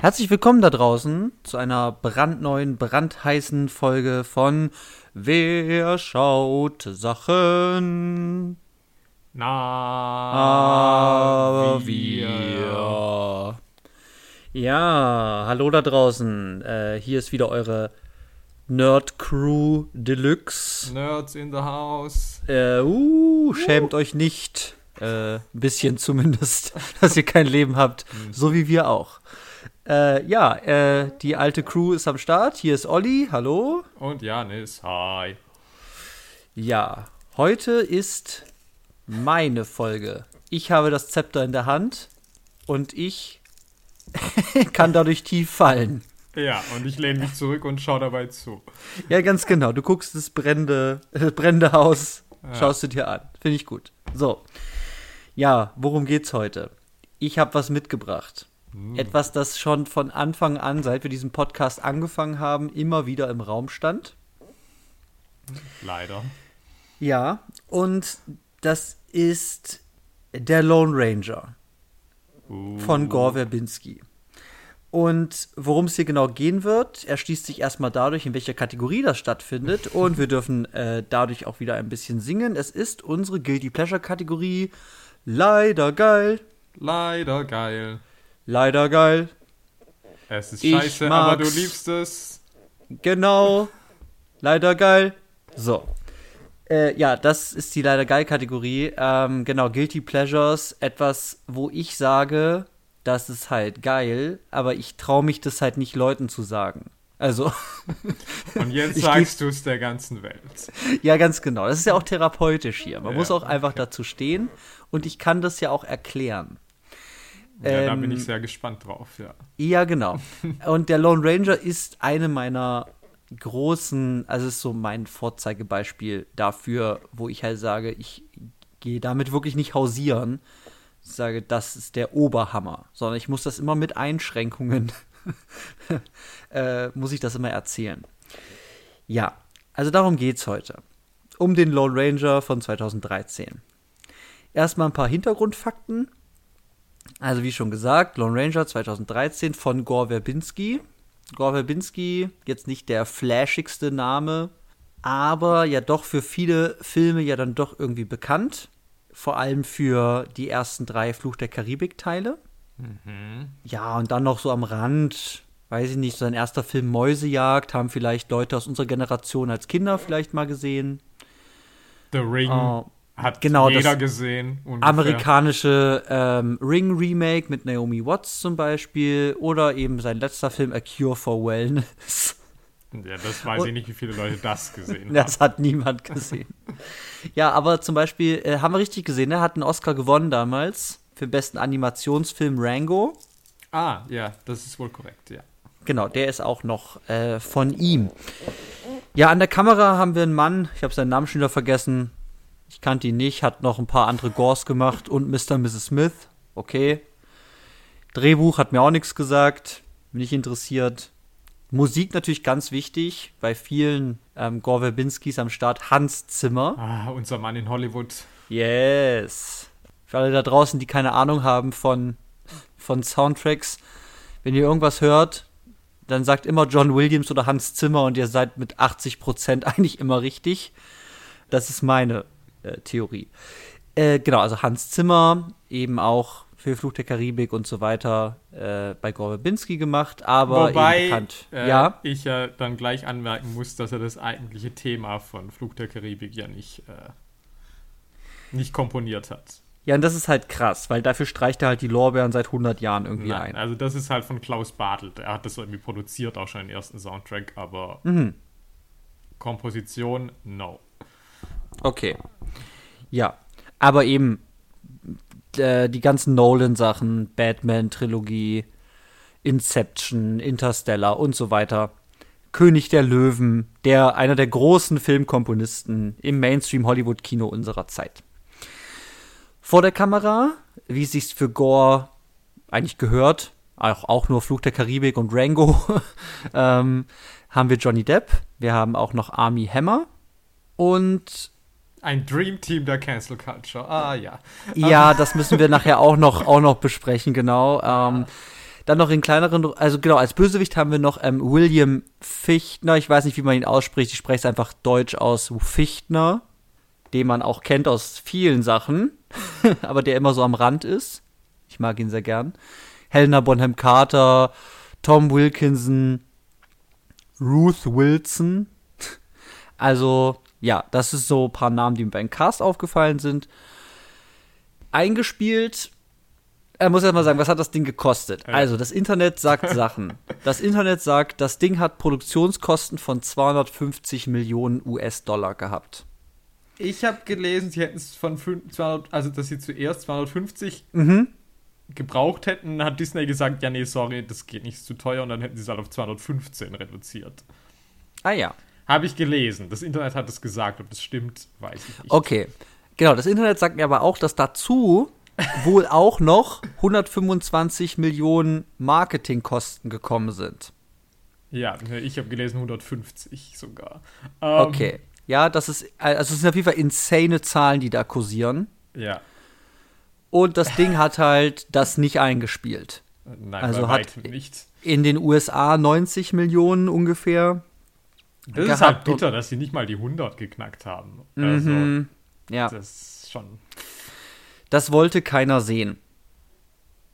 Herzlich willkommen da draußen zu einer brandneuen, brandheißen Folge von Wer schaut Sachen? Na, wir. Ja, hallo da draußen. Äh, hier ist wieder eure Nerd Crew Deluxe. Nerds in the house. Äh, uh, schämt euch nicht. Äh, ein bisschen zumindest, dass ihr kein Leben habt, so wie wir auch. Äh, ja, äh, die alte Crew ist am Start. Hier ist Olli, hallo. Und Janis, hi. Ja, heute ist meine Folge. Ich habe das Zepter in der Hand und ich kann dadurch tief fallen. Ja, und ich lehne mich zurück und schaue dabei zu. Ja, ganz genau. Du guckst das brennende, äh, brennende Haus, schaust du dir an. Finde ich gut. So. Ja, worum geht's heute? Ich habe was mitgebracht. Etwas, das schon von Anfang an, seit wir diesen Podcast angefangen haben, immer wieder im Raum stand. Leider. Ja, und das ist der Lone Ranger von Gore Verbinski. Und worum es hier genau gehen wird, erschließt sich erstmal dadurch, in welcher Kategorie das stattfindet. Und wir dürfen äh, dadurch auch wieder ein bisschen singen. Es ist unsere Guilty Pleasure Kategorie. Leider geil. Leider geil. Leider geil. Es ist Ich scheiße, aber du mag's. liebst es. Genau. Leider geil. So. Äh, ja, das ist die leider geil Kategorie. Ähm, genau, Guilty Pleasures. Etwas, wo ich sage, das ist halt geil, aber ich traue mich das halt nicht Leuten zu sagen. Also, Und jetzt sagst du es der ganzen Welt. ja, ganz genau. Das ist ja auch therapeutisch hier. Man Ja, muss auch einfach dazu stehen und ich kann das ja auch erklären. Ja, da Ähm, bin ich sehr gespannt drauf, ja. Ja, genau. Und der Lone Ranger ist eine meiner großen, also ist so mein Vorzeigebeispiel dafür, wo ich halt sage, ich gehe damit wirklich nicht hausieren. Ich sage, das ist der Oberhammer, sondern ich muss das immer mit Einschränkungen, äh, muss ich das immer erzählen. Ja, also darum geht's heute. Um den Lone Ranger von 2013. Erstmal ein paar Hintergrundfakten. Also wie schon gesagt, Lone Ranger 2013 von Gore Verbinski. Gore Verbinski, jetzt nicht der flashigste Name, aber ja doch für viele Filme ja dann doch irgendwie bekannt. Vor allem für die ersten drei Fluch der Karibik-Teile. Ja, und dann noch so am Rand, weiß ich nicht, sein erster Film Mäusejagd haben vielleicht Leute aus unserer Generation als Kinder vielleicht mal gesehen. The Ring Oh, hat genau, jeder das gesehen. ungefähr. amerikanische ähm, Ring-Remake mit Naomi Watts zum Beispiel oder eben sein letzter Film A Cure for Wellness. Ja, das weiß ich nicht, wie viele Leute das gesehen haben. Das hat niemand gesehen. ja, aber zum Beispiel, äh, haben wir richtig gesehen, er hat einen Oscar gewonnen damals für den besten Animationsfilm Rango. Ah, ja, das ist wohl korrekt, ja. Genau, der ist auch noch äh, von ihm. Ja, an der Kamera haben wir einen Mann, ich habe seinen Namen schon wieder vergessen. Ich kannte ihn nicht, hat noch ein paar andere Gores gemacht und Mr. und Mrs. Smith. Okay. Drehbuch hat mir auch nichts gesagt, bin nicht interessiert. Musik natürlich ganz wichtig, bei vielen ähm, Gore Verbinskis am Start. Hans Zimmer. Ah, unser Mann in Hollywood. Yes. Für alle da draußen, die keine Ahnung haben von, von Soundtracks, wenn ihr irgendwas hört, dann sagt immer John Williams oder Hans Zimmer und ihr seid mit 80% eigentlich immer richtig. Das ist meine Theorie. Äh, genau, also Hans Zimmer, eben auch für Fluch der Karibik und so weiter äh, bei Gore Verbinski gemacht, aber Wobei eben bekannt. äh, ja, ich ja dann gleich anmerken muss, dass er das eigentliche Thema von Flug der Karibik ja nicht, äh, nicht komponiert hat. ja, und das ist halt krass, weil dafür streicht er halt die Lorbeeren seit 100 Jahren irgendwie Nein, ein. also das ist halt von Klaus Bartelt. Er hat das irgendwie produziert, auch schon den ersten Soundtrack, aber Mhm. Komposition, no. Okay. Ja, aber eben äh, die ganzen Nolan-Sachen, Batman-Trilogie, Inception, Interstellar und so weiter. König der Löwen, der einer der großen Filmkomponisten im Mainstream-Hollywood-Kino unserer Zeit. Vor der Kamera, wie es sich für Gore eigentlich gehört, auch, auch nur Fluch der Karibik und Rango, ähm, haben wir Johnny Depp, wir haben auch noch Army Hammer und Ein Dream Team der Cancel Culture. Ah ja. Ja, das müssen wir nachher auch noch, auch noch besprechen, genau. Ähm, Dann noch in kleineren, also genau, als Bösewicht haben wir noch ähm, William Fichtner. Ich weiß nicht, wie man ihn ausspricht. Ich spreche es einfach deutsch aus. Fichtner, den man auch kennt aus vielen Sachen, aber der immer so am Rand ist. Ich mag ihn sehr gern. Helena Bonham Carter, Tom Wilkinson, Ruth Wilson. Also, ja, das ist so ein paar Namen, die mir beim Cast aufgefallen sind. Eingespielt er muss erst mal sagen, was hat das Ding gekostet? Ja. Also, das Internet sagt Sachen. Das Internet sagt, das Ding hat Produktionskosten von 250 Millionen US-Dollar gehabt. Ich habe gelesen, sie hätten es von 200, also dass sie zuerst 250 mhm. gebraucht hätten, hat Disney gesagt, ja, nee, sorry, das geht nicht zu teuer und dann hätten sie es halt auf 215 reduziert. Ah ja. Habe ich gelesen. Das Internet hat es gesagt, ob das stimmt, weiß ich nicht. Okay. Genau, das Internet sagt mir aber auch, dass dazu wohl auch noch 125 Millionen Marketingkosten gekommen sind. Ja, ich habe gelesen 150 sogar. Ähm, okay. Ja, das ist, also es sind auf jeden Fall insane Zahlen, die da kursieren. Ja. Und das Ding hat halt das nicht eingespielt. Nein, also hat nicht. in den USA 90 Millionen ungefähr. Das ist halt bitter, dass sie nicht mal die 100 geknackt haben. Also, mhm. ja. Das ist schon. Das wollte keiner sehen.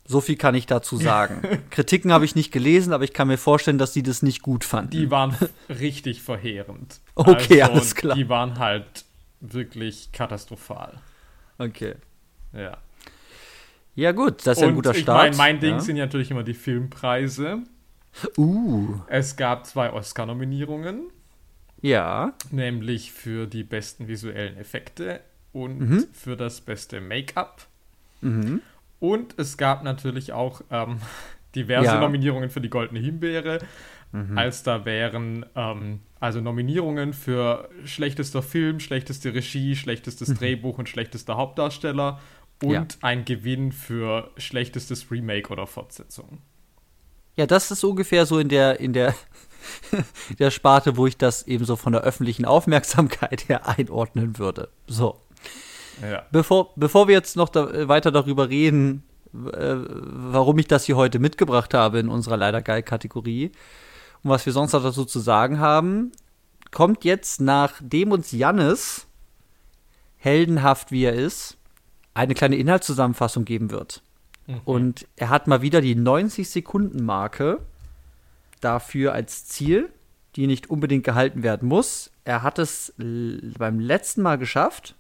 So viel kann ich dazu sagen. Kritiken habe ich nicht gelesen, aber ich kann mir vorstellen, dass die das nicht gut fanden. Die waren richtig verheerend. Okay, also, alles klar. Die waren halt wirklich katastrophal. Okay. Ja. Ja, gut, das ist ja ein guter Start. Ich mein, mein Ding ja. sind ja natürlich immer die Filmpreise. Uh. Es gab zwei Oscar-Nominierungen. Ja. Nämlich für die besten visuellen Effekte und mhm. für das beste Make-up. Mhm. Und es gab natürlich auch ähm, diverse ja. Nominierungen für die Goldene Himbeere. Mhm. Als da wären ähm, also Nominierungen für schlechtester Film, schlechteste Regie, schlechtestes mhm. Drehbuch und schlechtester Hauptdarsteller und ja. ein Gewinn für schlechtestes Remake oder Fortsetzung. Ja, das ist ungefähr so in der, in der, der Sparte, wo ich das eben so von der öffentlichen Aufmerksamkeit her einordnen würde. So. Ja. Bevor, bevor wir jetzt noch da, äh, weiter darüber reden, äh, warum ich das hier heute mitgebracht habe in unserer leider geil Kategorie und was wir sonst noch dazu zu sagen haben, kommt jetzt nachdem uns Jannis heldenhaft wie er ist, eine kleine Inhaltszusammenfassung geben wird. Mhm. Und er hat mal wieder die 90 Sekunden Marke dafür als Ziel, die nicht unbedingt gehalten werden muss. Er hat es beim letzten Mal geschafft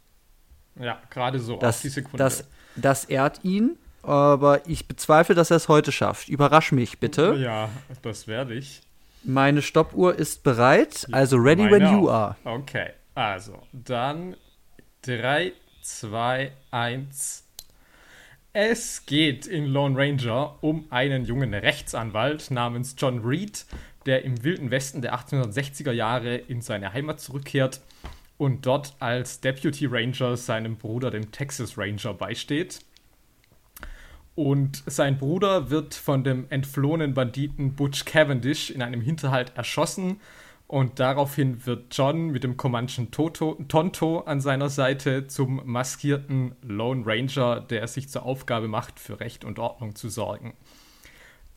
ja, gerade so, das, die Sekunde. Das, das ehrt ihn, aber ich bezweifle, dass er es heute schafft. Überrasch mich bitte. Ja, das werde ich. Meine Stoppuhr ist bereit, also ready Meine when you are. Okay, also dann 3, 2, 1. Es geht in Lone Ranger um einen jungen Rechtsanwalt namens John Reed, der im wilden Westen der 1860er Jahre in seine Heimat zurückkehrt und dort als Deputy Ranger seinem Bruder, dem Texas Ranger, beisteht. Und sein Bruder wird von dem entflohenen Banditen Butch Cavendish in einem Hinterhalt erschossen. Und daraufhin wird John mit dem Comanchen Toto, Tonto an seiner Seite zum maskierten Lone Ranger, der sich zur Aufgabe macht, für Recht und Ordnung zu sorgen.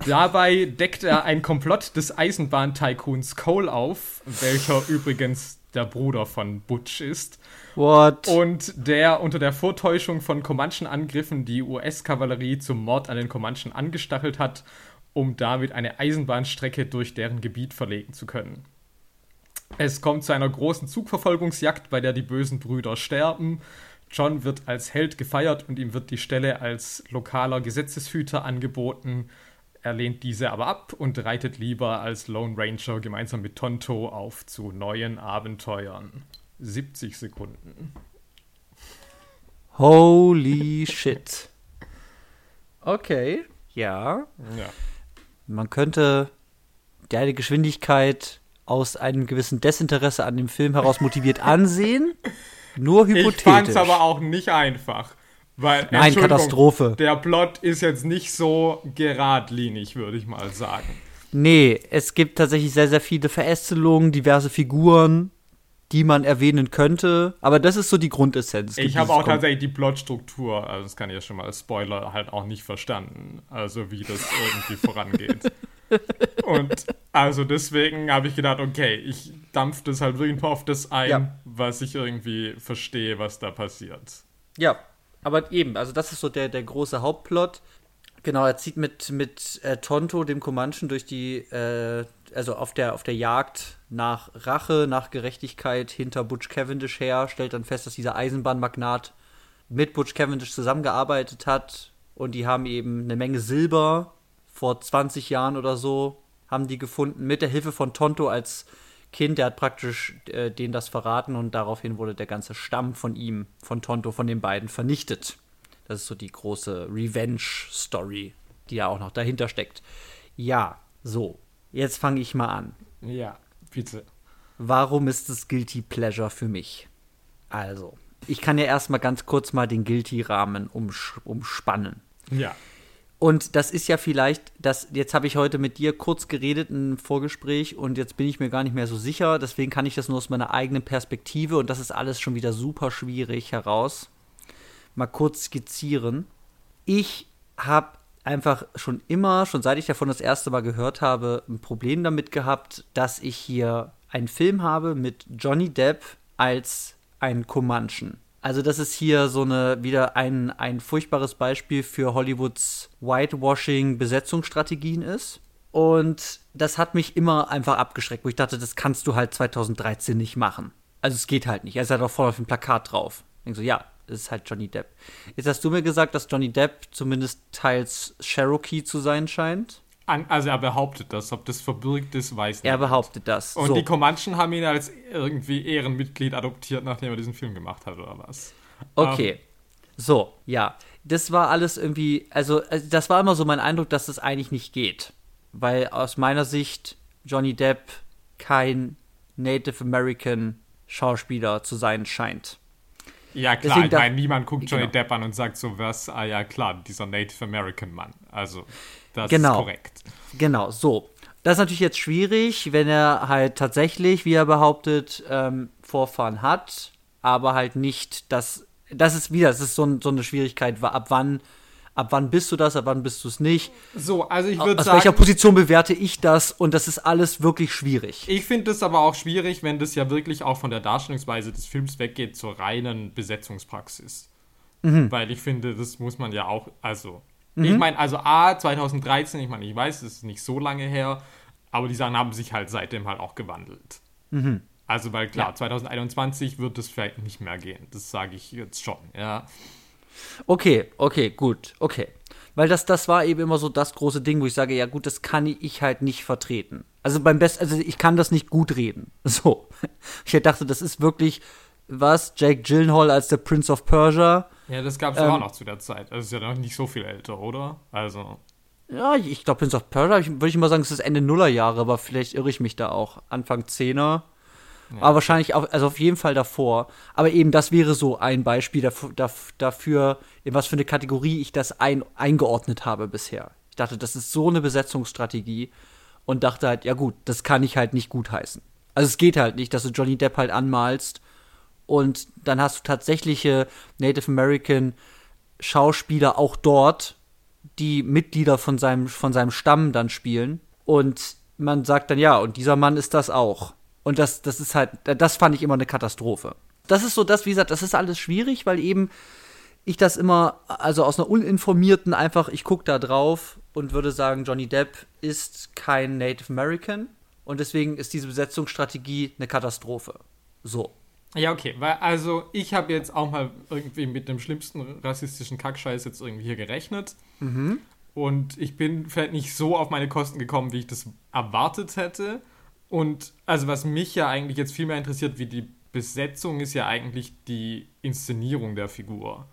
Dabei deckt er ein Komplott des Eisenbahntycoons Cole auf, welcher übrigens der Bruder von Butch ist. What? Und der unter der Vortäuschung von Comanchen-Angriffen die US-Kavallerie zum Mord an den Comanchen angestachelt hat, um damit eine Eisenbahnstrecke durch deren Gebiet verlegen zu können. Es kommt zu einer großen Zugverfolgungsjagd, bei der die bösen Brüder sterben. John wird als Held gefeiert und ihm wird die Stelle als lokaler Gesetzeshüter angeboten. Er lehnt diese aber ab und reitet lieber als Lone Ranger gemeinsam mit Tonto auf zu neuen Abenteuern. 70 Sekunden. Holy shit. Okay, ja. Ja. Man könnte deine Geschwindigkeit aus einem gewissen Desinteresse an dem Film heraus motiviert ansehen. Nur hypothetisch. Ich fand's aber auch nicht einfach. Weil, Nein, Katastrophe. Der Plot ist jetzt nicht so geradlinig, würde ich mal sagen. Nee, es gibt tatsächlich sehr, sehr viele Verästelungen, diverse Figuren. die man erwähnen könnte, aber das ist so die Grundessenz. Ich habe auch tatsächlich die Plotstruktur, also das kann ich ja schon mal als Spoiler halt auch nicht verstanden, also wie das irgendwie vorangeht. Und also deswegen habe ich gedacht, okay, ich dampfe das halt wirklich auf das ein, ja. was ich irgendwie verstehe, was da passiert. Ja, aber eben, also das ist so der, der große Hauptplot. Genau, er zieht mit, mit äh, Tonto, dem Comanchen, durch die, äh, also auf der, auf der Jagd nach Rache, nach Gerechtigkeit hinter Butch Cavendish her, stellt dann fest, dass dieser Eisenbahnmagnat mit Butch Cavendish zusammengearbeitet hat und die haben eben eine Menge Silber vor 20 Jahren oder so, haben die gefunden, mit der Hilfe von Tonto als Kind, der hat praktisch äh, denen das verraten und daraufhin wurde der ganze Stamm von ihm, von Tonto, von den beiden vernichtet. Das ist so die große Revenge-Story, die ja auch noch dahinter steckt. Ja, so, jetzt fange ich mal an. Ja, bitte. Warum ist es Guilty Pleasure für mich? Also, ich kann ja erstmal ganz kurz mal den Guilty-Rahmen umspannen. Ja. Und das ist ja vielleicht, das, jetzt habe ich heute mit dir kurz geredet im Vorgespräch und jetzt bin ich mir gar nicht mehr so sicher. Deswegen kann ich das nur aus meiner eigenen Perspektive und das ist alles schon wieder super schwierig heraus. Mal kurz skizzieren. Ich habe einfach schon immer, schon seit ich davon das erste Mal gehört habe, ein Problem damit gehabt, dass ich hier einen Film habe mit Johnny Depp als ein Comanchen. Also, das ist hier so eine, wieder ein, ein furchtbares Beispiel für Hollywoods Whitewashing-Besetzungsstrategien ist. Und das hat mich immer einfach abgeschreckt, wo ich dachte, das kannst du halt 2013 nicht machen. Also, es geht halt nicht. Er ist halt auch voll auf dem Plakat drauf. Ich denke so, ja, das ist halt Johnny Depp. Jetzt hast du mir gesagt, dass Johnny Depp zumindest teils Cherokee zu sein scheint. An, also er behauptet das, ob das verbürgt ist, weiß nicht. Er behauptet das. Und so. die Comanchen haben ihn als irgendwie Ehrenmitglied adoptiert, nachdem er diesen Film gemacht hat, oder was? Okay. Ähm. so, ja. Das war alles irgendwie, also, also das war immer so mein Eindruck, dass das eigentlich nicht geht. Weil aus meiner Sicht Johnny Depp kein Native American Schauspieler zu sein scheint. Ja, klar, Deswegen ich meine, niemand guckt Johnny genau. Depp an und sagt so was, ah ja, klar, dieser Native American Mann. Also. Das genau. ist korrekt. Genau, so. Das ist natürlich jetzt schwierig, wenn er halt tatsächlich, wie er behauptet, ähm, Vorfahren hat, aber halt nicht das. Das ist wieder, das ist so, so eine Schwierigkeit, ab wann ab wann bist du das, ab wann bist du es nicht. So, also ich würde sagen. Aus welcher Position bewerte ich das? Und das ist alles wirklich schwierig. Ich finde es aber auch schwierig, wenn das ja wirklich auch von der Darstellungsweise des Films weggeht zur reinen Besetzungspraxis. Mhm. Weil ich finde, das muss man ja auch, also Mhm. Ich meine, also A, 2013, ich meine, ich weiß, es ist nicht so lange her, aber die Sachen haben sich halt seitdem halt auch gewandelt. Mhm. Also, weil klar, ja. 2021 wird es vielleicht nicht mehr gehen. Das sage ich jetzt schon, ja. Okay, okay, gut, okay. Weil das, das war eben immer so das große Ding, wo ich sage, ja gut, das kann ich halt nicht vertreten. Also beim besten, also ich kann das nicht gut reden. So. Ich dachte, das ist wirklich, was, Jake Gyllenhaal als der Prince of Persia ja, das gab es ähm, auch noch zu der Zeit. Das ist ja noch nicht so viel älter, oder? Also. Ja, ich, ich glaube, Prince of Persia, würde ich mal sagen, es ist Ende Nullerjahre, aber vielleicht irre ich mich da auch. Anfang Zehner. Ja. Aber wahrscheinlich auch, also auf jeden Fall davor. Aber eben, das wäre so ein Beispiel dafür, dafür in was für eine Kategorie ich das ein, eingeordnet habe bisher. Ich dachte, das ist so eine Besetzungsstrategie und dachte halt, ja gut, das kann ich halt nicht gutheißen. Also es geht halt nicht, dass du Johnny Depp halt anmalst und dann hast du tatsächliche Native American Schauspieler auch dort, die Mitglieder von seinem, von seinem Stamm dann spielen. Und man sagt dann, ja, und dieser Mann ist das auch. Und das, das ist halt, das fand ich immer eine Katastrophe. Das ist so das, wie gesagt, das ist alles schwierig, weil eben ich das immer, also aus einer uninformierten, einfach, ich gucke da drauf und würde sagen, Johnny Depp ist kein Native American. Und deswegen ist diese Besetzungsstrategie eine Katastrophe. So. Ja, okay, weil also ich habe jetzt auch mal irgendwie mit dem schlimmsten rassistischen Kackscheiß jetzt irgendwie hier gerechnet. Mhm. Und ich bin vielleicht nicht so auf meine Kosten gekommen, wie ich das erwartet hätte. Und also was mich ja eigentlich jetzt viel mehr interessiert, wie die Besetzung, ist ja eigentlich die Inszenierung der Figur.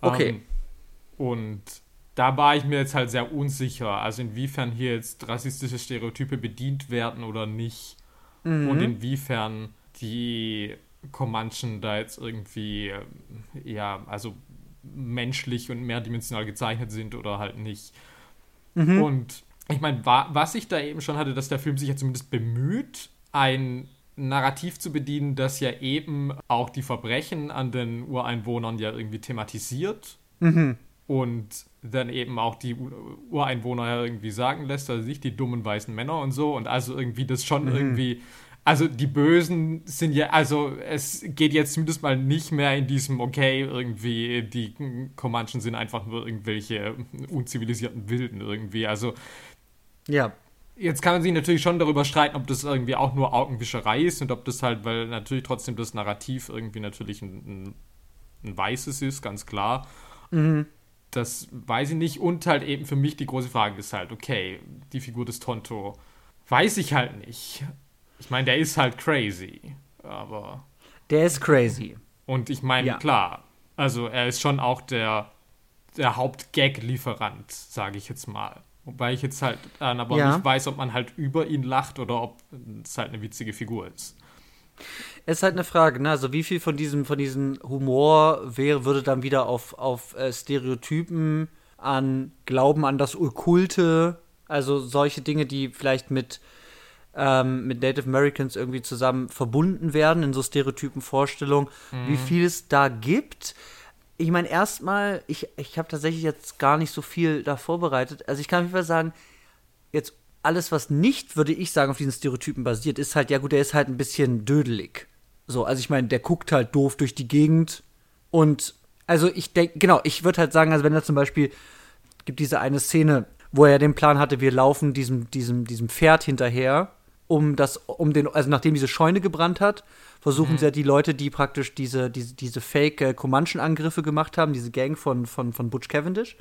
Okay. Ähm, und da war ich mir jetzt halt sehr unsicher, also inwiefern hier jetzt rassistische Stereotype bedient werden oder nicht. Mhm. Und inwiefern die Comanchen da jetzt irgendwie, ähm, ja, also menschlich und mehrdimensional gezeichnet sind oder halt nicht. Mhm. Und ich meine, was ich da eben schon hatte, dass der Film sich ja zumindest bemüht, ein Narrativ zu bedienen, das ja eben auch die Verbrechen an den Ureinwohnern ja irgendwie thematisiert. Mhm. Und dann eben auch die Ureinwohner ja irgendwie sagen lässt, also sich die dummen weißen Männer und so. Und also irgendwie das schon mhm. irgendwie also die Bösen sind ja, also es geht jetzt zumindest mal nicht mehr in diesem, okay, irgendwie die Comanchen sind einfach nur irgendwelche unzivilisierten Wilden irgendwie. Also ja. Jetzt kann man sich natürlich schon darüber streiten, ob das irgendwie auch nur Augenwischerei ist und ob das halt, weil natürlich trotzdem das Narrativ irgendwie natürlich ein, ein, ein weißes ist, ganz klar. Mhm. Das weiß ich nicht. Und halt eben für mich die große Frage ist halt, okay, die Figur des Tonto weiß ich halt nicht. Ich meine, der ist halt crazy, aber. Der ist crazy. Und ich meine, ja. klar, also er ist schon auch der, der Hauptgag-Lieferant, sage ich jetzt mal. Wobei ich jetzt halt dann aber ja. nicht weiß, ob man halt über ihn lacht oder ob es halt eine witzige Figur ist. Es ist halt eine Frage, ne? Also wie viel von diesem, von diesem Humor wäre, würde dann wieder auf, auf äh, Stereotypen an Glauben an das Okkulte, also solche Dinge, die vielleicht mit ähm, mit Native Americans irgendwie zusammen verbunden werden in so stereotypen Vorstellungen, mhm. wie viel es da gibt. Ich meine, erstmal, ich, ich habe tatsächlich jetzt gar nicht so viel da vorbereitet. Also ich kann auf jeden Fall sagen, jetzt alles, was nicht, würde ich sagen, auf diesen Stereotypen basiert, ist halt, ja gut, der ist halt ein bisschen dödelig. So, also ich meine, der guckt halt doof durch die Gegend und also ich denke, genau, ich würde halt sagen, also wenn er zum Beispiel gibt diese eine Szene, wo er den Plan hatte, wir laufen diesem, diesem, diesem Pferd hinterher um das, um den, also nachdem diese Scheune gebrannt hat, versuchen mhm. sie ja die Leute, die praktisch diese, diese, diese fake äh, Comanchen-Angriffe gemacht haben, diese Gang von, von, von Butch Cavendish,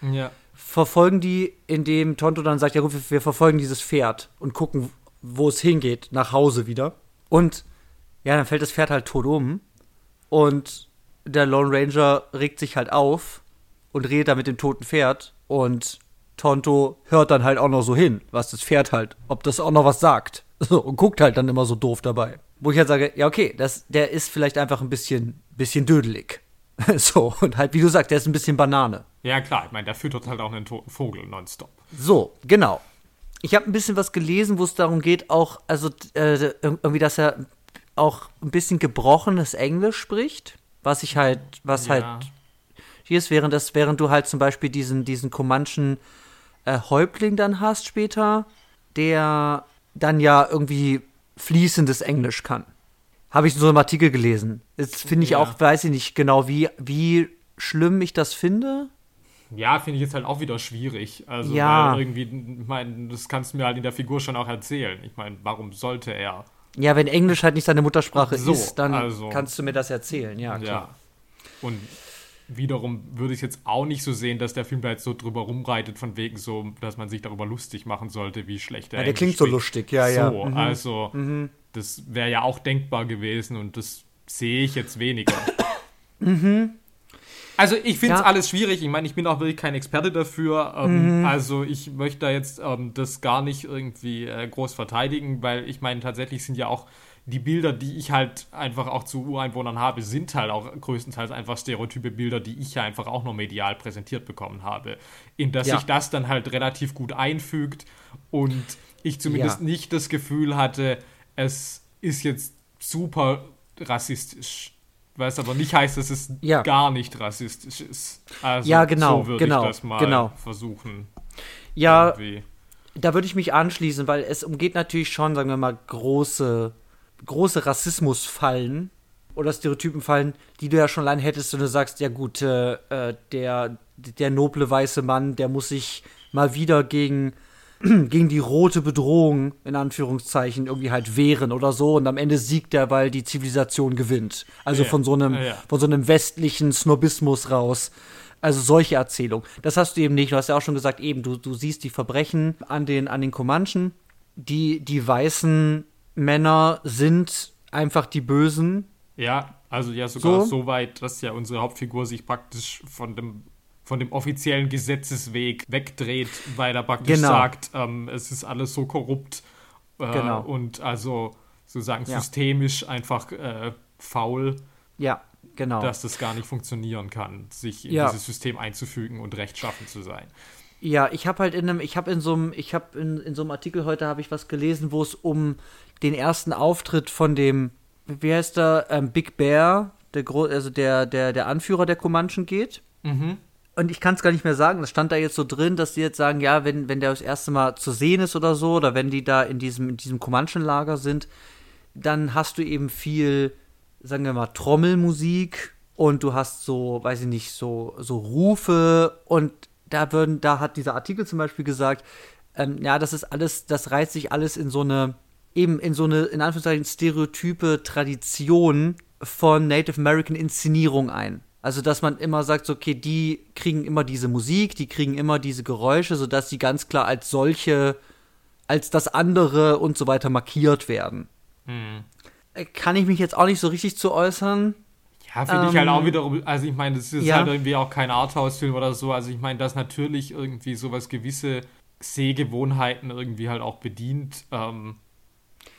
ja. verfolgen die, indem Tonto dann sagt, ja gut, wir, wir verfolgen dieses Pferd und gucken, wo es hingeht, nach Hause wieder. Und ja, dann fällt das Pferd halt tot um und der Lone Ranger regt sich halt auf und redet da mit dem toten Pferd und Tonto hört dann halt auch noch so hin, was das Pferd halt, ob das auch noch was sagt. So, und guckt halt dann immer so doof dabei. Wo ich halt sage, ja, okay, das, der ist vielleicht einfach ein bisschen, bisschen dödelig. so, und halt, wie du sagst, der ist ein bisschen Banane. Ja, klar, ich meine, der füttert halt auch einen toten Vogel nonstop. So, genau. Ich habe ein bisschen was gelesen, wo es darum geht, auch, also äh, irgendwie, dass er auch ein bisschen gebrochenes Englisch spricht, was ich halt, was ja. halt hier ist, während das, während du halt zum Beispiel diesen, diesen Comanchen äh, Häuptling dann hast später, der dann ja irgendwie fließendes Englisch kann. Habe ich in so einem Artikel gelesen. Jetzt finde ich ja. auch, weiß ich nicht genau, wie, wie schlimm ich das finde. Ja, finde ich jetzt halt auch wieder schwierig. Also, ja. weil irgendwie, ich meine, das kannst du mir halt in der Figur schon auch erzählen. Ich meine, warum sollte er? Ja, wenn Englisch halt nicht seine Muttersprache so, ist, dann also, kannst du mir das erzählen, ja, klar. Ja. Und wiederum würde ich jetzt auch nicht so sehen, dass der Film da jetzt so drüber rumreitet, von wegen so, dass man sich darüber lustig machen sollte, wie schlecht er ist. Ja, der klingt spielt. so lustig, ja, ja. So, mhm. also, mhm. das wäre ja auch denkbar gewesen und das sehe ich jetzt weniger. mhm. Also ich finde es ja. alles schwierig. Ich meine, ich bin auch wirklich kein Experte dafür. Ähm, mhm. Also ich möchte da jetzt ähm, das gar nicht irgendwie äh, groß verteidigen, weil ich meine, tatsächlich sind ja auch die Bilder, die ich halt einfach auch zu Ureinwohnern habe, sind halt auch größtenteils einfach stereotype Bilder, die ich ja einfach auch nur medial präsentiert bekommen habe. In dass ja. sich das dann halt relativ gut einfügt und ich zumindest ja. nicht das Gefühl hatte, es ist jetzt super rassistisch. Was aber nicht heißt, dass es ja. gar nicht rassistisch ist. Also ja, genau, so würde genau, ich das mal genau. versuchen. Ja, irgendwie. da würde ich mich anschließen, weil es umgeht natürlich schon, sagen wir mal, große große Rassismusfallen oder Stereotypenfallen, die du ja schon allein hättest, wenn du sagst, ja gut, äh, äh, der, der noble weiße Mann, der muss sich mal wieder gegen, gegen die rote Bedrohung, in Anführungszeichen, irgendwie halt wehren oder so und am Ende siegt er, weil die Zivilisation gewinnt. Also ja, von so einem, ja. von so einem westlichen Snobismus raus. Also solche Erzählungen. Das hast du eben nicht. Du hast ja auch schon gesagt, eben, du, du siehst die Verbrechen an den, an den Comanchen. Die, die Weißen Männer sind einfach die Bösen. Ja, also ja sogar so, so weit, dass ja unsere Hauptfigur sich praktisch von dem von dem offiziellen Gesetzesweg wegdreht, weil er praktisch genau. sagt, ähm, es ist alles so korrupt äh, genau. und also sozusagen ja. systemisch einfach äh, faul. Ja, genau. Dass das gar nicht funktionieren kann, sich in ja. dieses System einzufügen und rechtschaffen zu sein. Ja, ich habe halt in einem, ich habe in so einem, ich habe in, in so einem Artikel heute habe ich was gelesen, wo es um den ersten Auftritt von dem, wie heißt der, ähm, Big Bear, der Gro also der, der, der Anführer der Comanchen geht. Mhm. Und ich kann es gar nicht mehr sagen, das stand da jetzt so drin, dass die jetzt sagen, ja, wenn, wenn der das erste Mal zu sehen ist oder so, oder wenn die da in diesem, in diesem Comanchen-Lager sind, dann hast du eben viel, sagen wir mal, Trommelmusik und du hast so, weiß ich nicht, so, so Rufe und da würden, da hat dieser Artikel zum Beispiel gesagt, ähm, ja, das ist alles, das reiht sich alles in so eine, eben in so eine, in Anführungszeichen, stereotype Tradition von Native American Inszenierung ein. Also, dass man immer sagt, okay, die kriegen immer diese Musik, die kriegen immer diese Geräusche, sodass sie ganz klar als solche, als das andere und so weiter markiert werden. Hm. Äh, Kann ich mich jetzt auch nicht so richtig zu äußern. Ja, finde ich halt Ähm, auch wiederum, also ich meine, das ist ja. halt irgendwie auch kein Arthouse-Film oder so. Also ich meine, dass natürlich irgendwie sowas gewisse Sehgewohnheiten irgendwie halt auch bedient. Ähm,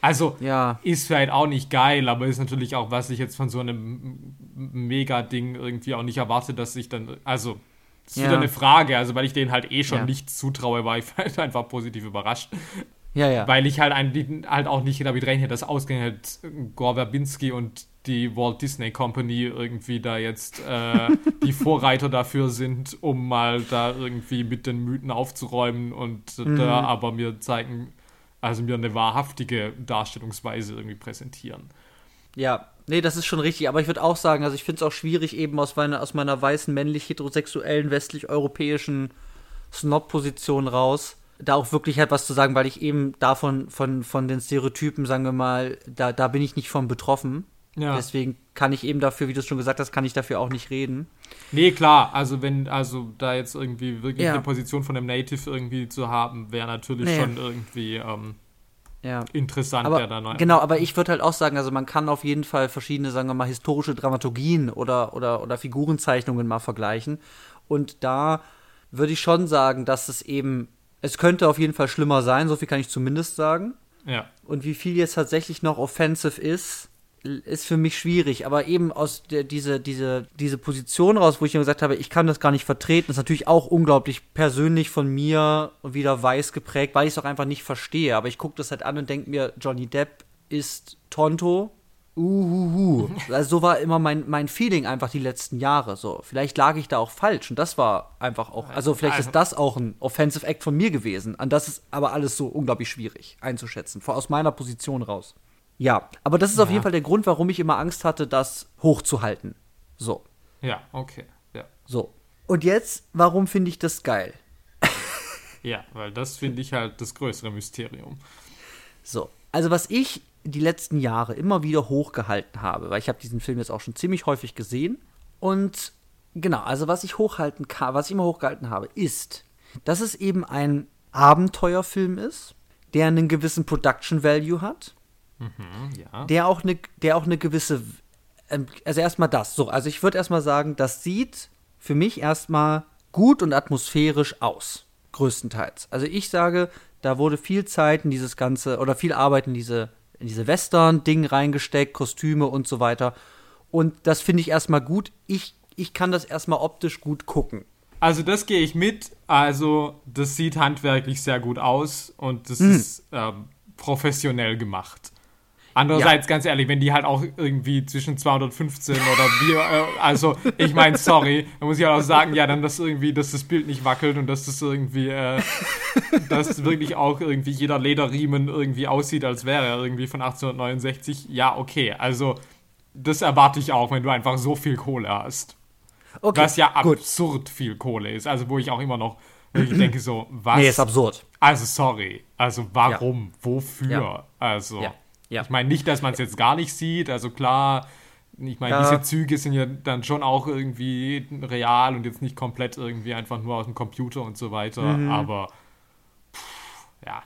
also Ja. ist vielleicht auch nicht geil, aber ist natürlich auch, was ich jetzt von so einem Mega-Ding irgendwie auch nicht erwarte, dass ich dann, also das ist Ja. wieder eine Frage, also weil ich denen halt eh schon Ja. nichts zutraue, war ich halt einfach positiv überrascht. Ja, ja. Weil ich halt, ein, halt auch nicht damit rechne, dass ausgerechnet Gore Verbinski und die Walt Disney Company irgendwie da jetzt äh, die Vorreiter dafür sind, um mal da irgendwie mit den Mythen aufzuräumen und Mhm. da aber mir zeigen, also mir eine wahrhaftige Darstellungsweise irgendwie präsentieren. Ja, nee, das ist schon richtig. Aber ich würde auch sagen, also ich finde es auch schwierig, eben aus meiner, aus meiner weißen, männlich heterosexuellen, westlich-europäischen Snob-Position raus, da auch wirklich halt was zu sagen, weil ich eben davon, von, von den Stereotypen, sagen wir mal, da, da bin ich nicht von betroffen. Ja. Deswegen kann ich eben dafür, wie du es schon gesagt hast, kann ich dafür auch nicht reden. Nee, klar, also wenn, also da jetzt irgendwie wirklich Ja. eine Position von einem Native irgendwie zu haben, wäre natürlich Nee. schon irgendwie ähm, Ja. interessant, Aber, der genau, aber ich würde halt auch sagen, also man kann auf jeden Fall verschiedene, sagen wir mal, historische Dramaturgien oder, oder, oder Figurenzeichnungen mal vergleichen. Und da würde ich schon sagen, dass es eben, es könnte auf jeden Fall schlimmer sein, so viel kann ich zumindest sagen. Ja. Und wie viel jetzt tatsächlich noch offensive ist, ist für mich schwierig. Aber eben aus der, diese, diese, diese Position raus, wo ich gesagt habe, ich kann das gar nicht vertreten, ist natürlich auch unglaublich persönlich von mir wieder weiß geprägt, weil ich es auch einfach nicht verstehe. Aber ich gucke das halt an und denke mir, Johnny Depp ist Tonto. Uhuhu. Also so war immer mein, mein Feeling einfach die letzten Jahre. So, vielleicht lag ich da auch falsch und das war einfach auch, also vielleicht ist das auch ein Offensive Act von mir gewesen. An das ist aber alles so unglaublich schwierig einzuschätzen, vor- aus meiner Position raus. Ja, aber das ist auf Ja. jeden Fall der Grund, warum ich immer Angst hatte, das hochzuhalten. So, Ja, okay. Ja. so. Und jetzt, warum finde ich das geil? Ja, weil das finde ich halt das größere Mysterium. So, also was ich die letzten Jahre immer wieder hochgehalten habe, weil ich habe diesen Film jetzt auch schon ziemlich häufig gesehen und genau, also was ich hochhalten kann, was ich immer hochgehalten habe, ist, dass es eben ein Abenteuerfilm ist, der einen gewissen Production Value hat, Hm, ja. der auch eine, der auch eine gewisse, ähm, also erstmal das, so, also ich würde erstmal sagen, das sieht für mich erstmal gut und atmosphärisch aus, größtenteils. Also ich sage, da wurde viel Zeit in dieses ganze, oder viel Arbeit in diese, in diese Western-Ding reingesteckt, Kostüme und so weiter. Und das finde ich erstmal gut. Ich, ich kann das erstmal optisch gut gucken. Also das gehe ich mit. Also das sieht handwerklich sehr gut aus und das Mhm. ist ähm, professionell gemacht. Andererseits, ganz ehrlich, wenn die halt auch irgendwie zwischen 215 oder wie, äh, also ich meine, sorry, da muss ich auch sagen, ja, dann dass irgendwie, dass das Bild nicht wackelt und dass das irgendwie, äh, dass wirklich auch irgendwie jeder Lederriemen irgendwie aussieht, als wäre er irgendwie von 1869. Ja, okay, also das erwarte ich auch, wenn du einfach so viel Kohle hast. Okay, Was ja gut. absurd viel Kohle ist. Also, wo ich auch immer noch wirklich denke, so, was? Nee, ist absurd. also, sorry. Also, warum? Wofür? Ja. Also, Ja. Ja. ich meine nicht, dass man es jetzt gar nicht sieht. Also, klar, ich meine, Ja. diese Züge sind ja dann schon auch irgendwie real und jetzt nicht komplett irgendwie einfach nur aus dem Computer und so weiter. Mhm. Aber, pff, ja.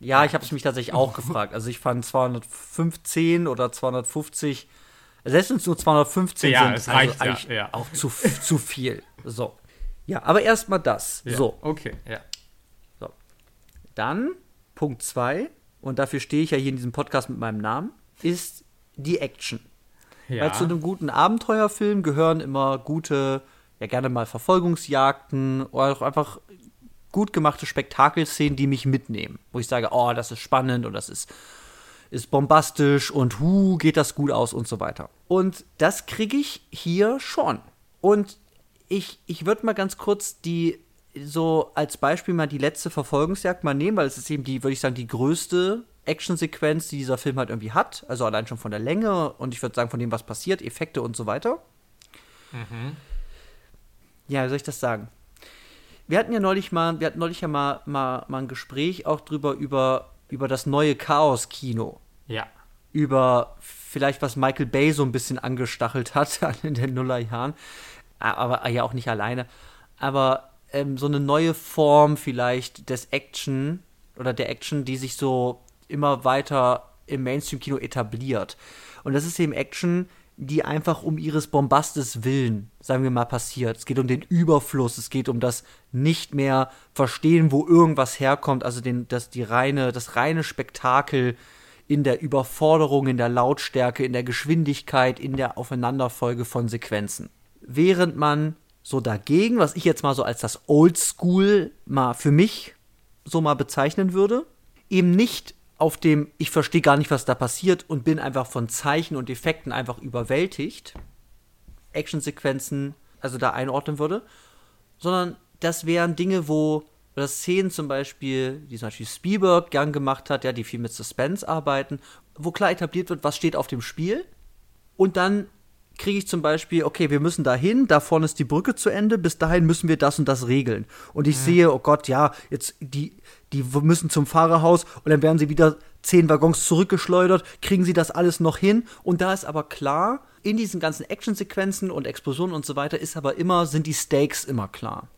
Ja, ich habe es mich tatsächlich auch gefragt. Also ich fand 215 oder 250, selbst wenn es nur 215 Ja, sind, es reicht ja, eigentlich ja. auch zu, zu viel. So. Ja, aber erstmal das. ja. So, Okay, ja. dann Punkt 2, und dafür stehe ich ja hier in diesem Podcast mit meinem Namen, ist die Action. Ja. Weil zu einem guten Abenteuerfilm gehören immer gute, ja gerne mal Verfolgungsjagden oder auch einfach gut gemachte Spektakelszenen, die mich mitnehmen. Wo ich sage, oh, das ist spannend und das ist, ist bombastisch und hu, geht das gut aus und so weiter. Und das kriege ich hier schon. Und ich, ich würde mal ganz kurz die so als Beispiel mal die letzte Verfolgungsjagd mal nehmen, weil es ist eben die, würde ich sagen, die größte Actionsequenz, die dieser Film halt irgendwie hat. Also allein schon von der Länge und ich würde sagen, von dem, was passiert, Effekte und so weiter. Mhm. Ja, wie soll ich das sagen? Wir hatten ja neulich mal, wir hatten neulich ja mal, mal, mal ein Gespräch auch drüber, über, über das neue Chaos-Kino. Ja. Über vielleicht, was Michael Bay so ein bisschen angestachelt hat in den Nullerjahren. Aber ja auch nicht alleine. Aber ähm, so eine neue Form vielleicht des Action oder der Action, die sich so immer weiter im Mainstream-Kino etabliert. Und das ist eben Action, die einfach um ihres Bombastes willen, sagen wir mal, passiert. Es geht um den Überfluss, es geht um das nicht mehr verstehen, wo irgendwas herkommt, also den, das, die reine, das reine Spektakel in der Überforderung, in der Lautstärke, in der Geschwindigkeit, in der Aufeinanderfolge von Sequenzen. Während man so dagegen, was ich jetzt mal so als das Oldschool mal für mich so mal bezeichnen würde, eben nicht auf dem, ich verstehe gar nicht, was da passiert und bin einfach von Zeichen und Effekten einfach überwältigt, Actionsequenzen, also da einordnen würde, sondern das wären Dinge, wo oder Szenen zum Beispiel, die zum Beispiel Spielberg gern gemacht hat, ja, die viel mit Suspense arbeiten, wo klar etabliert wird, was steht auf dem Spiel und dann kriege ich zum Beispiel, okay, wir müssen da hin, da vorne ist die Brücke zu Ende, bis dahin müssen wir das und das regeln. Und ich ja. sehe, oh Gott, ja, jetzt die, die müssen zum Fahrerhaus und dann werden sie wieder zehn Waggons zurückgeschleudert, kriegen sie das alles noch hin. Und da ist aber klar, in diesen ganzen Actionsequenzen und Explosionen und so weiter ist aber immer, sind die Stakes immer klar.